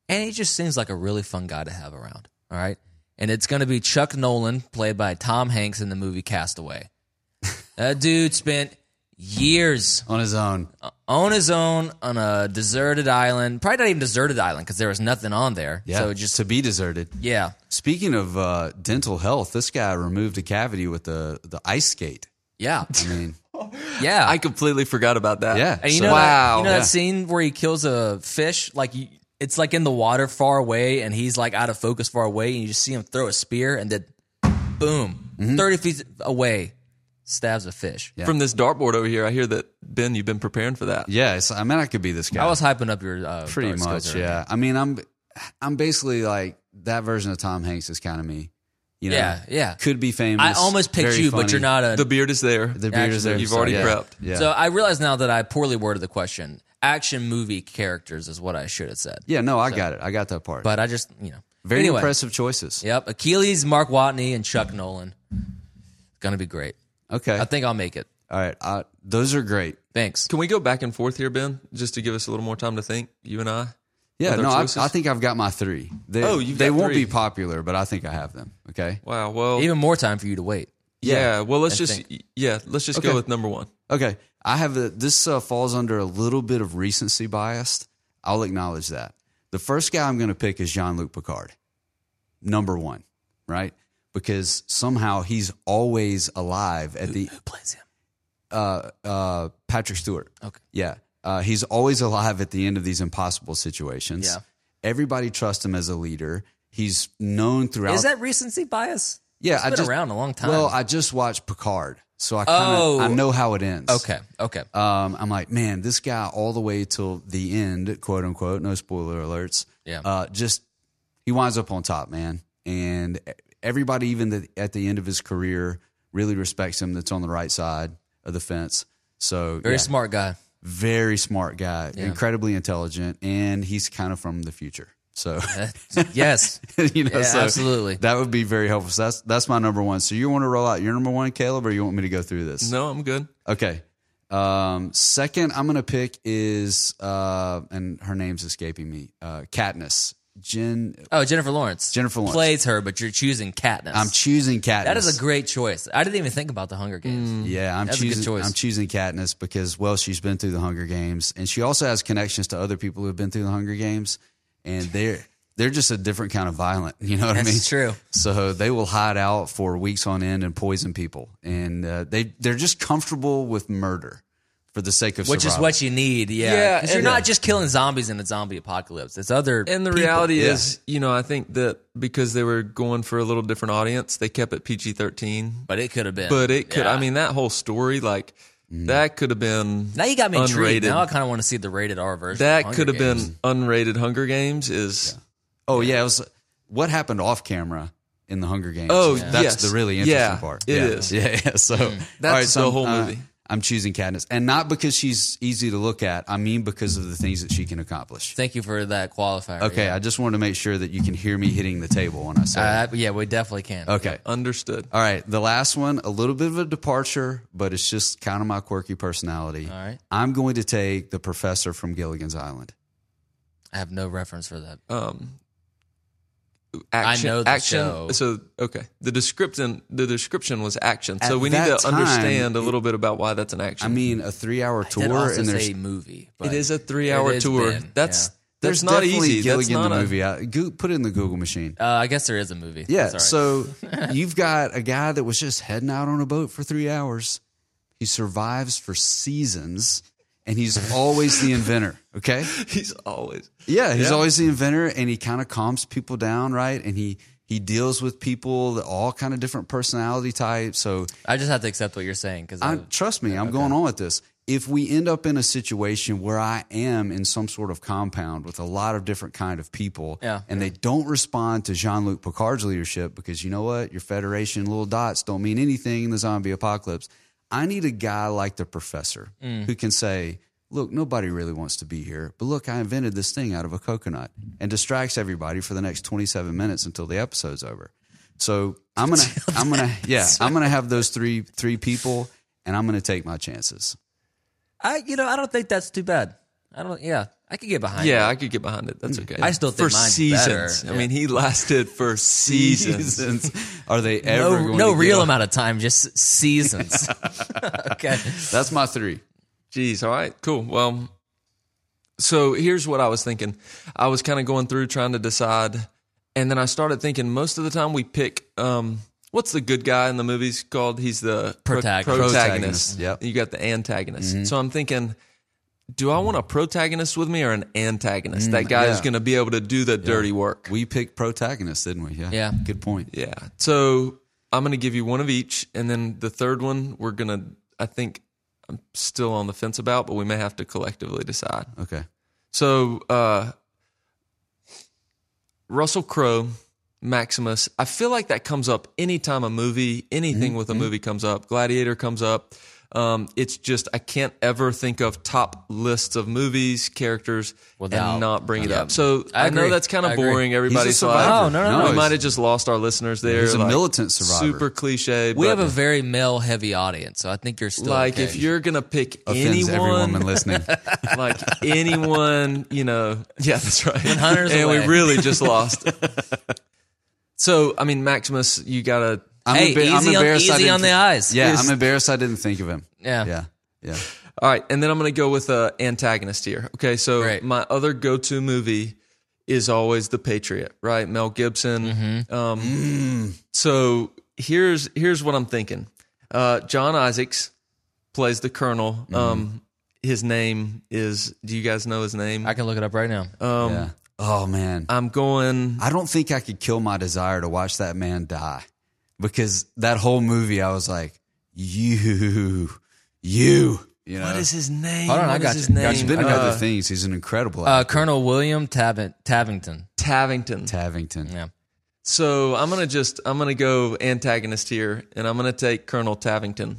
and he just seems like a really fun guy to have around. All right. And it's going to be Chuck Noland, played by Tom Hanks in the movie Cast Away. that dude spent years On his own. on his own on a deserted island. Probably not even deserted island because there was nothing on there. Yeah. So just, to be deserted. yeah. Speaking of uh, dental health, this guy removed a cavity with the the ice skate. Yeah. I mean, Yeah. I completely forgot about that. yeah. And you so- know, that, you know Yeah. that scene where he kills a fish? Like, you, it's like in the water far away, and he's like out of focus far away, and you just see him throw a spear, and then boom, Mm-hmm. 30 feet away, stabs a fish. From this dartboard over here, I hear that Ben, you've been preparing for that. yeah, I mean, I could be this guy. I was hyping up your uh, pretty much. earlier. Yeah. I mean, I'm I'm basically like that version of Tom Hanks is kind of me. You know, Yeah, yeah. Could be famous. I almost picked very you, but you're not a. The beard is there. The beard is there. you've so already yeah. prepped. Yeah. So I realize now that I poorly worded the question. Action movie characters is what I should have said. yeah. No, I got it. I got that part. But I just, you know. very anyway, impressive choices. Yep. Achilles, Mark Watney, and Chuck Noland. It's gonna be great. Okay. I think I'll make it. All right. Uh, those are great. Thanks. Can we go back and forth here, Ben, just to give us a little more time to think, you and I? Yeah. No, I. I think I've got my three. They, Oh, you've they got won't three. be popular, but I think I have them. Okay. Wow. Well, Even more time for you to wait. yeah. Well, let's just think. yeah, let's just Okay. go with number one. Okay. I have a, this uh, falls under a little bit of recency bias. I'll acknowledge that. The first guy I'm going to pick is Jean Luc Picard, number one, right? Because somehow he's always alive at the Who plays him? uh, uh, Patrick Stewart. Okay. Yeah. Uh, he's always alive at the end of these impossible situations. Yeah. Everybody trusts him as a leader. He's known throughout. Is that recency bias? yeah, It's I been just around a long time. Well, I just watched Picard, so I kind of Oh. I know how it ends. okay, okay. Um, I'm like, man, this guy all the way till the end, quote unquote, no spoiler alerts. Yeah. Uh, just he winds up on top, man, and everybody, even the, at the end of his career, really respects him. That's on the right side of the fence. So Very yeah, smart guy. very smart guy, incredibly intelligent, and he's kind of from the future. So yes. you know, Yeah, so absolutely. that would be very helpful. So that's that's my number one. So you want to roll out your number one, Caleb, or you want me to go through this? No, I'm good. Okay. Um, second, I'm gonna pick is uh, and her name's escaping me. Uh, Katniss. Jen. Oh, Jennifer Lawrence. Jennifer Lawrence. plays her, but you're choosing Katniss. I'm choosing Katniss. that is a great choice. I didn't even think about the Hunger Games. Yeah, I'm That's a good choosing. choice. I'm choosing Katniss because well, she's been through the Hunger Games, and she also has connections to other people who have been through the Hunger Games, and they're they're just a different kind of violent. You know what I mean? True. So they will hide out for weeks on end and poison people, and uh, they they're just comfortable with murder for the sake of Which is what you need, yeah. Yeah, 'Cause you're and- not just killing zombies in a zombie apocalypse. It's other And the people. reality Yeah. is, you know, I think that because they were going for a little different audience, they kept it PG 13. but it could have been. But it could, Yeah. I mean, that whole story, like, that could have been. now you got me intrigued. unrated. Now I kind of want to see the rated R version. of That Hunger could have Games. been unrated Hunger Games. Is Oh yeah, it was what happened off camera in the Hunger Games. Oh, that's yes. the really interesting Yeah, part. it yeah. is. Yeah, yeah. So all That's right, so the I'm, whole uh, movie. I'm choosing Katniss, and not because she's easy to look at. I mean because of the things that she can accomplish. Thank you for that qualifier. Okay, yeah. I just wanted to make sure that you can hear me hitting the table when I say. it. Uh, yeah, we definitely can. Okay. understood. All right, the last one, a little bit of a departure, but it's just kind of my quirky personality. All right. I'm going to take the professor from Gilligan's Island. I have no reference for that. Um, action, know the action. show. So okay, the description the description was action. So we need to time, understand a little bit about why that's an action. I mean, a three-hour tour, also and there's say movie. But it is a three hour tour. been, That's yeah. that's there's not definitely easy. That's Gilligan not the movie. I, go, put it in the Google machine. Uh, I guess there is a movie. Yeah. So you've got a guy that was just heading out on a boat for three hours. He survives for seasons, and he's always the inventor. Okay. He's always Yeah, he's Yeah. always the inventor, and he kind of calms people down, right? And he he deals with people that all kind of different personality types. So I just have to accept what you're saying because I, trust me, I'm going on with this. If we end up in a situation where I am in some sort of compound with a lot of different kind of people, Yeah. and they don't respond to Jean-Luc Picard's leadership because you know what, your Federation little dots don't mean anything in the zombie apocalypse. I need a guy like the professor mm. who can say, "Look, nobody really wants to be here, but look, I invented this thing out of a coconut," and distracts everybody for the next 27 minutes until the episode's over. So I'm gonna, I'm gonna, yeah, I'm gonna have those three three people, and I'm gonna take my chances. I, you know, I don't think that's too bad. I don't. Yeah, I could get behind. It. Yeah. it. I could get behind it. That's okay. I still think for mine's seasons. better. I mean, he lasted for seasons. Are they ever no, going no real amount of time, just seasons. okay. That's my three. Jeez. All right. Cool. Well, so here's what I was thinking. I was kind of going through trying to decide, and then I started thinking. Most of the time, we pick. Um, what's the good guy in the movies called? He's the pro- Protagonist. protagonist. Protagonist, yep. You got the antagonist. So I'm thinking. Do I want a protagonist with me or an antagonist? Mm, that guy is going to be able to do the dirty work. We picked protagonists, didn't we? Yeah. Yeah. Good point. Yeah. So I'm going to give you one of each, and then the third one we're going to. I think I'm still on the fence about, but we may have to collectively decide. Okay. So uh, Russell Crowe, Maximus. I feel like that comes up anytime a movie, anything mm-hmm. with a mm-hmm. movie comes up. Gladiator comes up. Um, it's just I can't ever think of top lists of movies, characters, Without- and not bring it Yeah. up. So I I, know that's kind of boring. Everybody's survivor. like, Oh, no, no, no. we might have just lost our listeners there. He's a like, militant survivor. Super cliche. We but have a very male heavy audience, so I think you're still like okay. if you're gonna pick Offends every anyone, woman listening. like anyone, you know, yeah, that's right. hunters and away. we really just lost. so, I mean, Maximus, you gotta. I'm Hey, embar- I'm easy on- embarrassed I easy didn't on the eyes. Yeah, Is- I'm embarrassed I didn't think of him. Yeah. Yeah. Yeah. All right, and then I'm gonna go with a antagonist here. Okay, so Great. my other go-to movie is always The Patriot, right? Mel Gibson. Mm-hmm. Um, So here's here's what I'm thinking. Uh, John Isaacs plays the colonel. Um, his name is. Do you guys know his name? I can look it up right now. um, yeah. Oh man, I'm going. I don't think I could kill my desire to watch that man die because that whole movie, I was like, you, you. You know, What is his name? Hold on, I got is his you. name? Got he's you. been in Uh, other things. He's an incredible uh, actor. Colonel William Tavin- Tavington. Tavington. Tavington. Yeah. So I'm gonna just I'm gonna go antagonist here, and I'm gonna take Colonel Tavington.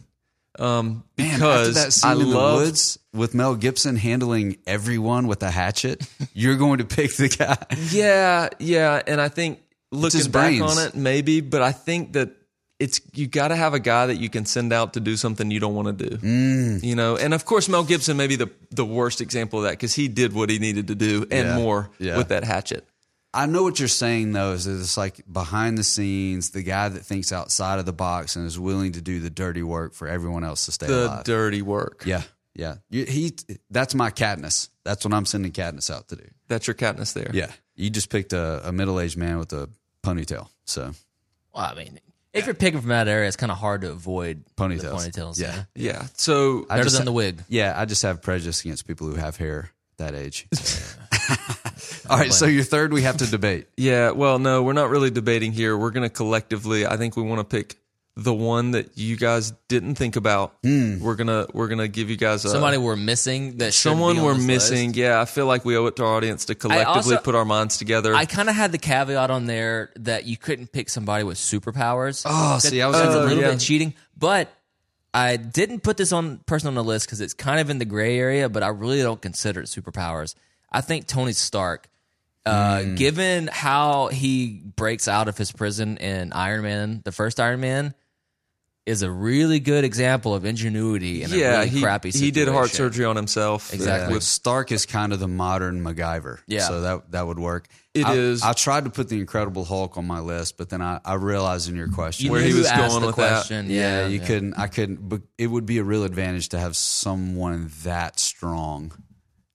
Um, Man, because after that scene I in love the woods with Mel Gibson handling everyone with a hatchet, you're going to pick the guy. Yeah, yeah, and I think looking his back brains. on it, maybe, but I think that it's you got to have a guy that you can send out to do something you don't want to do. Mm. You know, and of course Mel Gibson may be the the worst example of that because he did what he needed to do and Yeah, more yeah. with that hatchet. I know what you're saying though, is that it's like behind the scenes, the guy that thinks outside of the box and is willing to do the dirty work for everyone else to stay The alive. dirty work. yeah, yeah. He, that's my Katniss. That's what I'm sending Katniss out to do. That's your Katniss there. Yeah, you just picked a, a middle aged man with a ponytail. So Well, I mean, if you're picking from that area, it's kind of hard to avoid the Ponytails. ponytails. Yeah. Yeah. So I Better just than the wig. Yeah, I just have prejudice against people who have hair that age. All right, so your third we have to debate. Yeah, well, no, we're not really debating here. We're going to collectively. I think we want to pick the one that you guys didn't think about. We're gonna we're gonna give you guys a, Somebody we're missing that someone be on we're this missing. list. Yeah, I feel like we owe it to our audience to collectively also- put our minds together. I kind of had the caveat on there that you couldn't pick somebody with superpowers. Oh, That- see, I was that's a little yeah. bit cheating, but I didn't put this on person on the list because it's kind of in the gray area. But I really don't consider it superpowers. I think Tony Stark, uh, Hmm. given how he breaks out of his prison in Iron Man, the first Iron Man, is a really good example of ingenuity in a really he crappy. he did heart surgery on himself. Exactly. With- Stark is kind of the modern MacGyver. Yeah. So that that would work. It I, is. I tried to put the Incredible Hulk on my list, but then I, I realized in your question You Where he was asked going the with that. question. yeah, Yeah, you yeah. couldn't I couldn't but it would be a real advantage to have someone that strong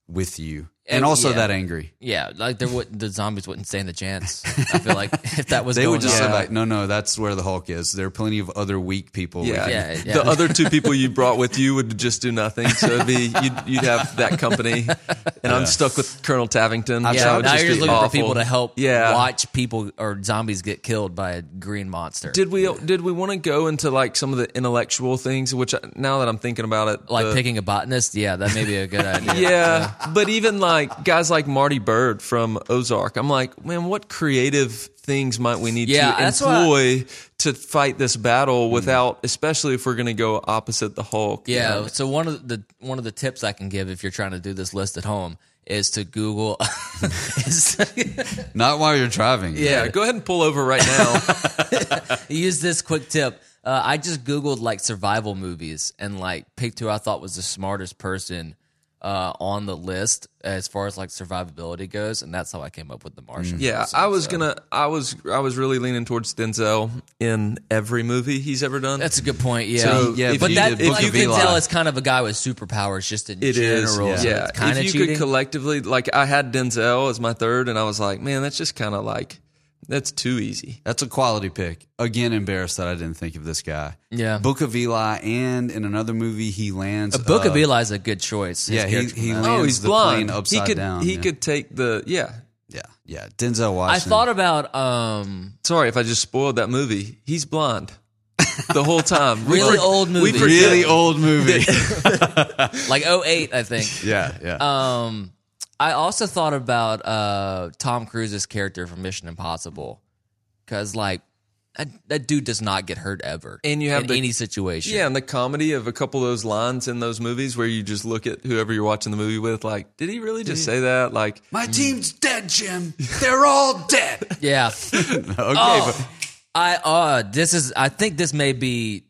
with you. And, And- also yeah. that angry. Yeah, like there would the zombies wouldn't stand the chance. I feel like if that was They going would just on. say like, no, no, that's where the Hulk is. There are plenty of other weak people. yeah. Yeah, yeah. The other two people you brought with you would just do nothing. So it'd be you'd, you'd have that company, and I'm stuck with Colonel Tavington. I That Yeah, would now just you're just be looking for people to help Yeah. watch people or zombies get killed by a green monster. Did we did we want to go into like some of the intellectual things? Which now that I'm thinking about it, like the- picking a botanist? Yeah, that may be a good idea. yeah, but even like guys like Marty Byrde from Ozark, I'm like, man, what creative things might we need Yeah, to that's why- employ to fight this battle without, especially if we're going to go opposite the Hulk? you Yeah. know? So one of the one of the tips I can give if you're trying to do this list at home is to Google. is Not while you're driving. yeah. Go ahead and pull over right now. use this quick tip. Uh, I just googled like survival movies and like picked who I thought was the smartest person uh, on the list as far as like survivability goes, and that's how I came up with the Martian. yeah, person, I was so. gonna, I was, I was really leaning towards Denzel in every movie he's ever done. That's a good point. Yeah, So, yeah, but that if Book you can tell, it's kind of a guy with superpowers, just in It is, general. yeah. so yeah. it's kind of if you cheating. could collectively, like, I had Denzel as my third, and I was like, man, that's just kind of like, that's too easy. That's a quality pick. Again, embarrassed that I didn't think of this guy. Yeah. Book of Eli, and in another movie, he lands. a Book of uh, Eli is a good choice. His yeah, he- he lands- Oh, he's the blind. plane upside he could, down, He yeah. could take the, yeah. Yeah, yeah. Denzel Washington. I thought about um Sorry if I just spoiled that movie. He's blind the whole time. Really for- old movie. really old movie. like 08, I think. yeah, yeah. Um, I also thought about uh, Tom Cruise's character from Mission Impossible because, like, that, that dude does not get hurt ever, And you have in the- any situation. Yeah, and the comedy of a couple of those lines in those movies where you just look at whoever you're watching the movie with, like, did he really just say that? Like, My team's dead, Jim. They're all dead. yeah. okay, Oh, I uh, this is. I think this may be.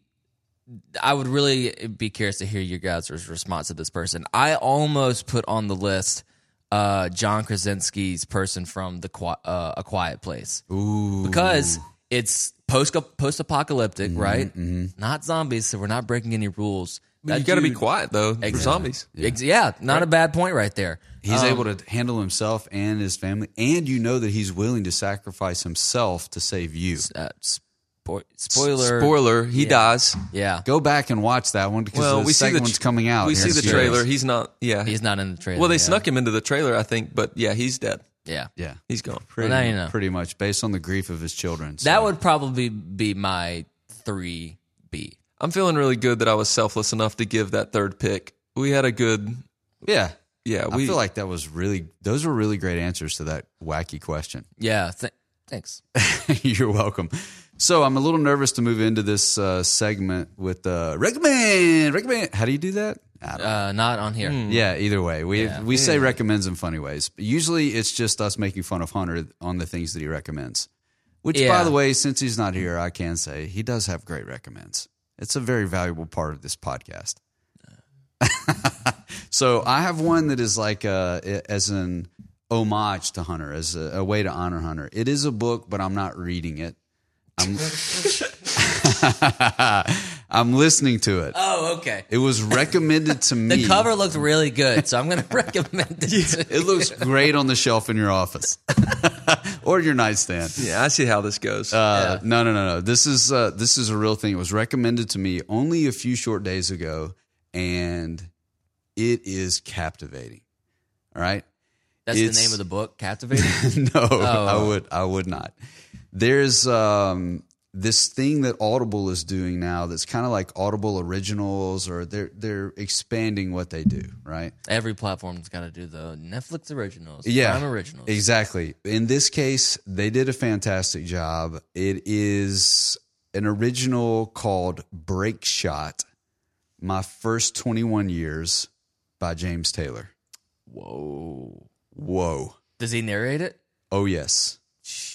I would really be curious to hear your guys' response to this person. I almost put on the list uh, John Krasinski's person from the Qui- uh, A Quiet Place. Ooh. because it's post post apocalyptic, Mm-hmm, right? Not zombies, so we're not breaking any rules. you That got to be quiet though for zombies. Ex- Yeah, not a bad point right there. He's Um, able to handle himself and his family, and you know that he's willing to sacrifice himself to save you. Uh, s- Spo- spoiler. Spoiler: He dies. Yeah, Go back and watch that one because Well, the we see second the one's coming out. We see the a trailer. days. He's not. Yeah. he's not in the trailer. well, they yeah. snuck him into the trailer, I think, but yeah, he's dead. Yeah, Yeah, He's gone. pretty, now you know. pretty much based on the grief of his children. so- that would probably be my three B. I'm feeling really good that I was selfless enough to give that third pick. We had a good. yeah. Yeah, I we feel like that was really those were really great answers to that wacky question. Yeah, th- thanks. You're welcome. So I'm a little nervous to move into this uh, segment with uh, recommend recommend. How do you do that? Don't Uh, not on here. Yeah, either way. We Yeah. we say recommends in funny ways. But usually it's just us making fun of Hunter on the things that he recommends. Which by the way, since he's not here, I can say he does have great recommends. It's a very valuable part of this podcast. so I have one that is like uh, as an homage to Hunter, as a, a way to honor Hunter. It is a book, but I'm not reading it. I'm I'm listening to it. Oh, okay. It was recommended to me. The cover looked really good, so I'm going to recommend it. It looks great on the shelf in your office or your nightstand. Yeah, I see how this goes. Uh, No, no, no, no. This is uh, this is a real thing. It was recommended to me only a few short days ago, and it is captivating. All right. That's the name of the book, Captivating. no, I would I would not. There's um, this thing that Audible is doing now that's kind of like Audible originals, or they're they're expanding what they do. Right. Every platform's got to do the Netflix originals, yeah, Prime originals. Exactly. In this case, they did a fantastic job. It is an original called Break Shot, My First 21 Years by James Taylor. Whoa. Whoa. Does he narrate it? Oh, yes.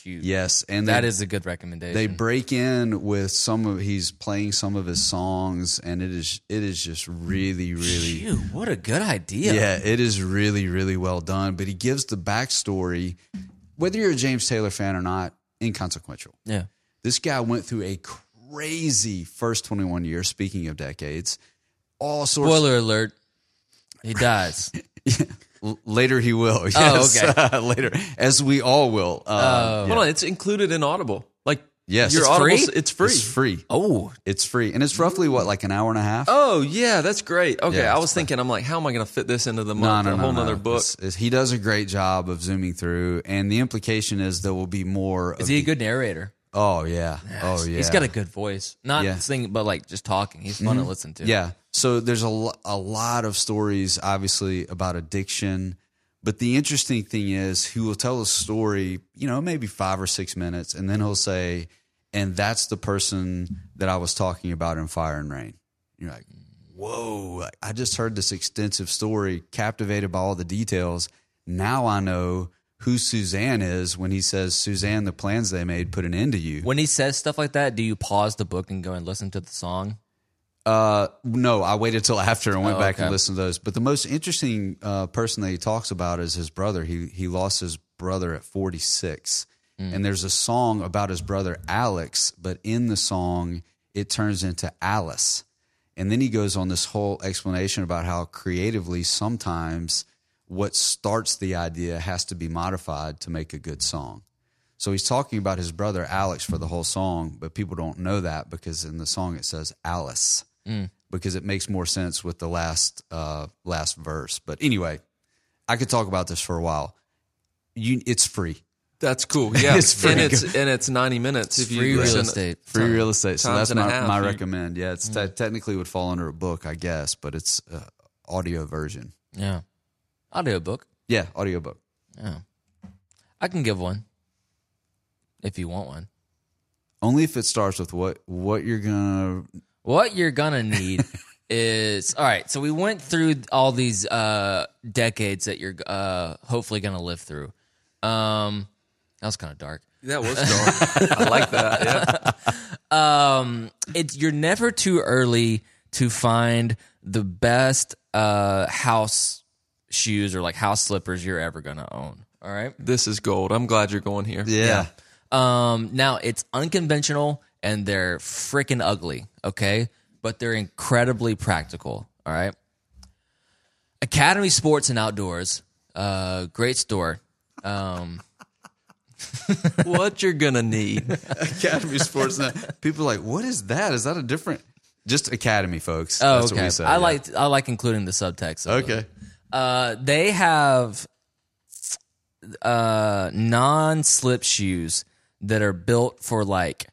Shoot. Yes. And That they, is a good recommendation. they break in with some of he's playing some of his songs and it is it is just really really Shoot, what a good idea. Yeah, it is really, really well done. But he gives the backstory, whether you're a James Taylor fan or not, inconsequential. Yeah. This guy went through a crazy first 21 years, speaking of decades. All sorts Spoiler alert. He dies. L- later he will. Yes. okay. later. As we all will. Uh, Hold on, it's included in Audible. Like Yes. your It's Audible, free? it's free. It's free. oh, It's free. And it's roughly what, like an hour and a half? Oh yeah, that's great. Okay, Yeah, I it's was thinking, I'm like, how am I going to fit this into the No, month? no, a no, whole no. nother book. It's- it's- he does a great job of zooming through, and the implication is there will be more. is of he a good narrator? Oh yeah, oh yeah. He's got a good voice. Not Yeah. singing, but like just talking. He's fun to mm-hmm. listen to. Yeah. So there's a, lo- a lot of stories, obviously, about addiction. But the interesting thing is, he will tell a story, you know, maybe five or six minutes, and then he'll say, and that's the person that I was talking about in Fire and Rain. You're like, whoa, I just heard this extensive story, captivated by all the details. Now I know who Suzanne is when he says, Suzanne, the plans they made put an end to you. When he says stuff like that, do you pause the book and go and listen to the song? Uh, no, I waited till after and went Oh, back okay. and listened to those. But the most interesting uh, person that he talks about is his brother. He he lost his brother at 46, Hmm. and there's a song about his brother Alex. But in the song, it turns into Alice, and then he goes on this whole explanation about how creatively sometimes what starts the idea has to be modified to make a good song. So he's talking about his brother Alex for the whole song, but people don't know that because in the song it says Alice because it makes more sense with the last uh, last verse. But anyway, I could talk about this for a while. You, it's free, That's cool. Yeah, It's free. and it's and it's 90 minutes if you Free real listen. estate. free real estate. So times that's and my, my recommend. Yeah, it's te- technically would fall under a book, I guess, but it's uh, audio version. Yeah. Audiobook. Yeah, audio book. Yeah. I can give one if you want one. Only if it starts with what what you're gonna. What you're gonna need is all right. So we went through all these uh, decades that you're uh, hopefully gonna live through. Um, that was kind of dark. That was dark. I like that. Yeah. Um, it's you're never too early to find the best uh, house shoes or like house slippers you're ever gonna own. All right. This is gold. I'm glad you're going here. Yeah. Um, now it's unconventional and they're freaking ugly, okay? But they're incredibly practical, all right? Academy Sports and Outdoors, uh, great store. Um, what you're gonna need. Academy Sportsnet. People are like, what is that? Is that a different? Just Academy, folks. Oh, That's okay. what we say. I yeah. like I like including the subtext. of. Okay. Uh, they have uh non-slip shoes that are built for like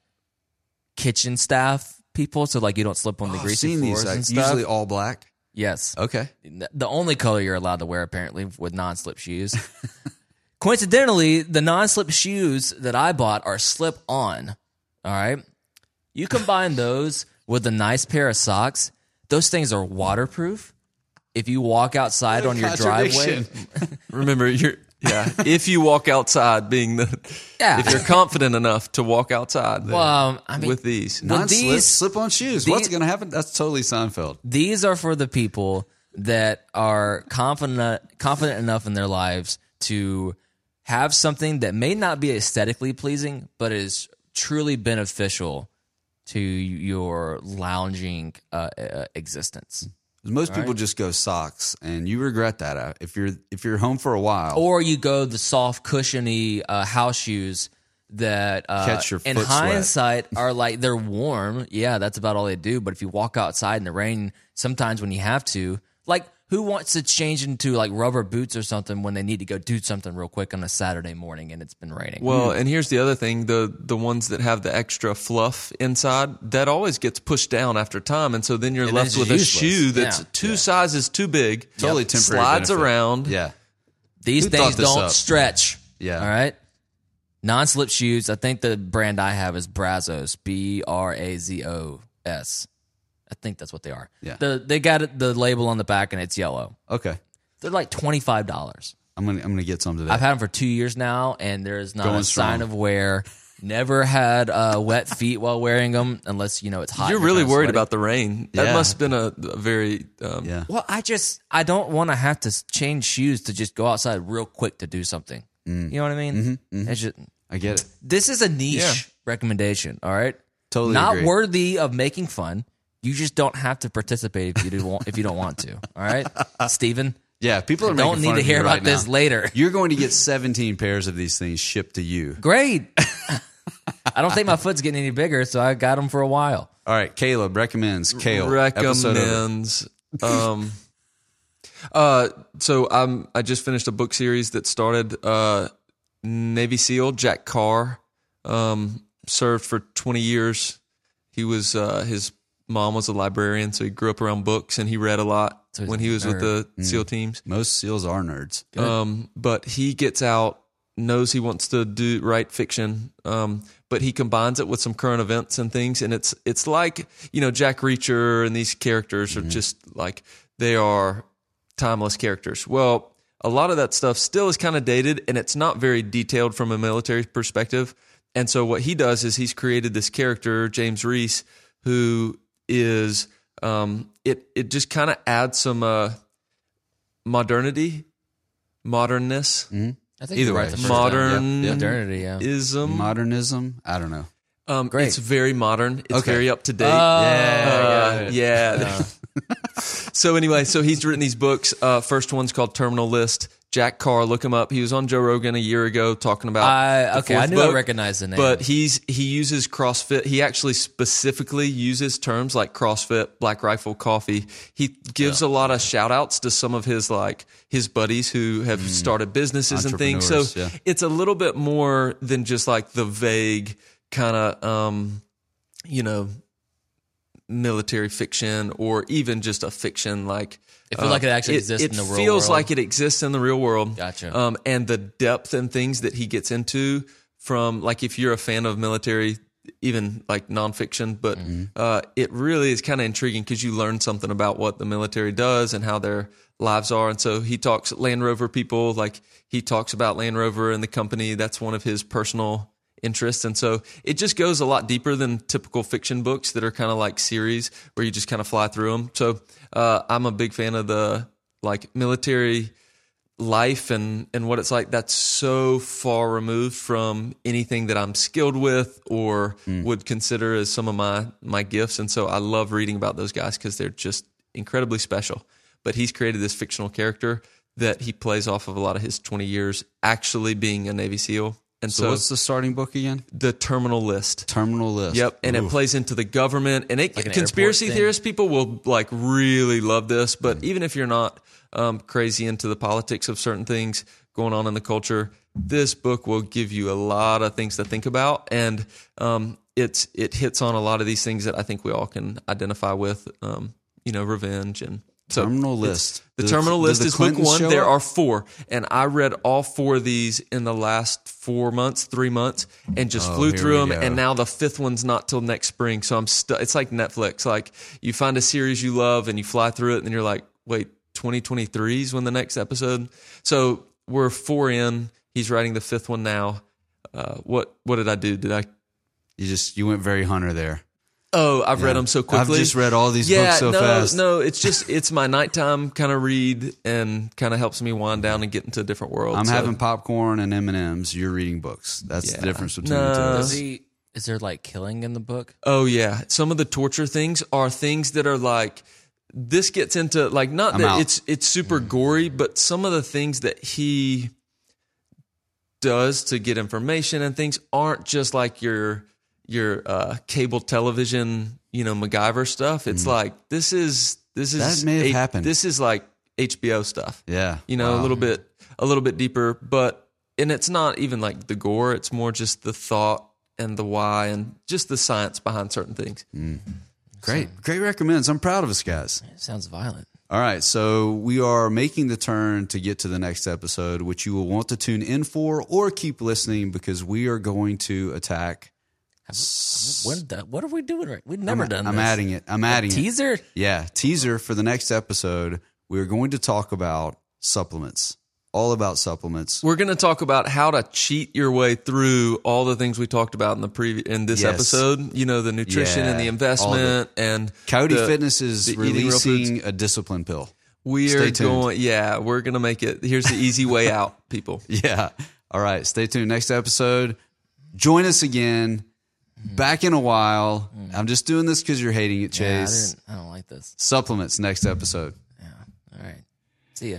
kitchen staff people, so like you don't slip on the Oh, greasy seen floors these. and Like, stuff. usually all black. yes, Okay. the only color you're allowed to wear apparently with non-slip shoes. Coincidentally, the non-slip shoes that I bought are slip-on. All right, you combine those with a nice pair of socks. Those things are waterproof. If you walk outside on your driveway, Contradiction. Remember, you're yeah. If you walk outside, being the Yeah. if you're confident enough to walk outside, then well, um, I mean, with these, Well, Non-slip, these- slip-on shoes. What's going to happen? That's totally Seinfeld. these are for the people that are confident confident enough in their lives to have something that may not be aesthetically pleasing but is truly beneficial to your lounging uh, uh, existence Most people just go socks, and you regret that uh, if you're if you're home for a while. or you go the soft cushiony uh, house shoes that uh, Catch your in foot sweat. hindsight are like they're warm yeah that's about all they do but if you walk outside in the rain sometimes when you have to like who wants to change into like rubber boots or something when they need to go do something real quick on a saturday morning and it's been raining Well, and here's the other thing: the the ones that have the extra fluff inside, that always gets pushed down after time, and so then you're then left it's with a shoe that's Yeah. two sizes too big, totally Yep. temporary. slides benefit. around. Yeah. these who things don't up? stretch Yeah. all right non-slip shoes i think the brand i have is brazos b-r-a-z-o-s i think that's what they are Yeah. the, they got it, the label on the back and it's yellow Okay. they're like $25 I'm gonna I'm gonna get some today. I've had them for two years now, and there's not Going a sign of wear. Never had uh, wet feet while wearing them, unless you know it's hot. You're and really kinda worried sweaty. about the rain. That Yeah. must have been a, a very um, yeah. Well, I just I don't want to have to change shoes to just go outside real quick to do something. Mm. You know what I mean? Mm-hmm, It's just I get it. this is a niche Yeah. recommendation. All right, Totally not agree. worthy of making fun. You just don't have to participate if you do want if you don't want to. All right, Stephen. Yeah. People are Don't need fun to hear about right this now. later. You're going to get 17 pairs of these things shipped to you. Great. I don't think my foot's getting any bigger, so I got them for a while. All right. Caleb recommends kale. Recommends. Um, uh, so I'm I just finished a book series that started. Uh, Navy SEAL Jack Carr um, served for 20 years. He was uh, his mom was a librarian, so he grew up around books and he read a lot So when he was with nerd. the SEAL teams. Most seals are nerds. Um, but he gets out, knows he wants to do write fiction, um, but he combines it with some current events and things, and it's it's like you know Jack Reacher and these characters are just like they are timeless characters. Well, a lot of that stuff still is kind of dated, and it's not very detailed from a military perspective. And so what he does is he's created this character, James Reece, who is um, it it just kind of adds some uh, modernity, modernness, I think Either you're right way. the first modern time. modernity. Yeah. ism. Modernism. I don't know. Um, Great. It's very modern. It's Okay. very up to date. yeah. Uh, yeah. so anyway, so he's written these books. Uh, first one's called Terminal List. Jack Carr, look him up. He was on Joe Rogan a year ago talking about. Okay. I knew I recognized the name, But he's he uses CrossFit. He actually specifically uses terms like CrossFit, Black Rifle Coffee. He gives a lot of shout outs to some of his like his buddies who have started businesses and things. So yeah. it's a little bit more than just like the vague kind of um you know military fiction or even just a fiction like It feels like it actually exists it in the real feels world. like it exists in the real world Gotcha. um, and the depth and things that he gets into from like if you're a fan of military even like nonfiction but Mm-hmm. uh, it really is kind of intriguing because you learn something about what the military does and how their lives are and so he talks land rover people like he talks about land rover and the company that's one of his personal interests and so it just goes a lot deeper than typical fiction books that are kind of like series where you just kind of fly through them so uh, i'm a big fan of the like military life and and what it's like. That's so far removed from anything that I'm skilled with or would consider as some of my my gifts. And so I love reading about those guys cuz they're just incredibly special. But he's created this fictional character that he plays off of a lot of his 20 years actually being a Navy SEAL And So, so, what's the starting book again? the terminal list. Terminal list. Yep, and it plays into the government, and it Like an conspiracy airport thing? theorist people will like really love this. Mm. But even if you're not um, crazy into the politics of certain things going on in the culture, this book will give you a lot of things to think about, and um, it's it hits on a lot of these things that I think we all can identify with. Um, you know, revenge and so Terminal list. The Did terminal list the is book one. There up? are four, and I read all four of these in the last four months, three months, and just flew Oh, here through them. go. And now the fifth one's not till next spring, so I'm stu- It's like Netflix. Like you find a series you love and you fly through it, and then you're like, wait, 2023 is when the next episode. So we're four in. He's writing the fifth one now. Uh, what what did I do? Did I? You just you went very hunter there. Oh, I've read them so quickly. I've just read all these yeah, books so no, fast. no, it's just it's my nighttime kind of read and kind of helps me wind down and get into a different world. I'm So- having popcorn and M and M's. You're reading books. That's Yeah. the difference between No. the two of Is us. he? Is there like killing in the book? Oh yeah, some of the torture things are things that are like this gets into like not I'm that out. it's it's super gory, but some of the things that he does to get information and things aren't just like your your uh, cable television, you know, MacGyver stuff. It's like this is this is Mm. That may have H- happened. This is like HBO stuff. Yeah, you know, Wow. a little bit a little bit deeper, but and it's not even like the gore. It's more just the thought and the why and just the science behind certain things. Great, great recommends. I'm proud of us, guys. It sounds violent. All right, so we are making the turn to get to the next episode, which you will want to tune in for or keep listening because we are going to attack. When, the- what are we doing right? We've never I'm, done. I'm this. adding it. I'm adding it. teaser. Yeah, teaser for the next episode. We're going to talk about supplements. All about supplements. We're going to talk about how to cheat your way through all the things we talked about in the previous in this Yes. episode. You know, the nutrition Yeah, and the all of investment and Coyote the- Fitness is the eating real foods. releasing a discipline pill. We Stay are tuned. going. Yeah, we're going to make it. Here's the easy way out, people. Yeah. All right. Stay tuned. Next episode. Join us again. Mm-hmm. Back in a while. Mm-hmm. I'm just doing this because you're hating it, Yeah, I, Chase. didn't, I don't like this. Supplements next episode. Yeah. All right. See ya.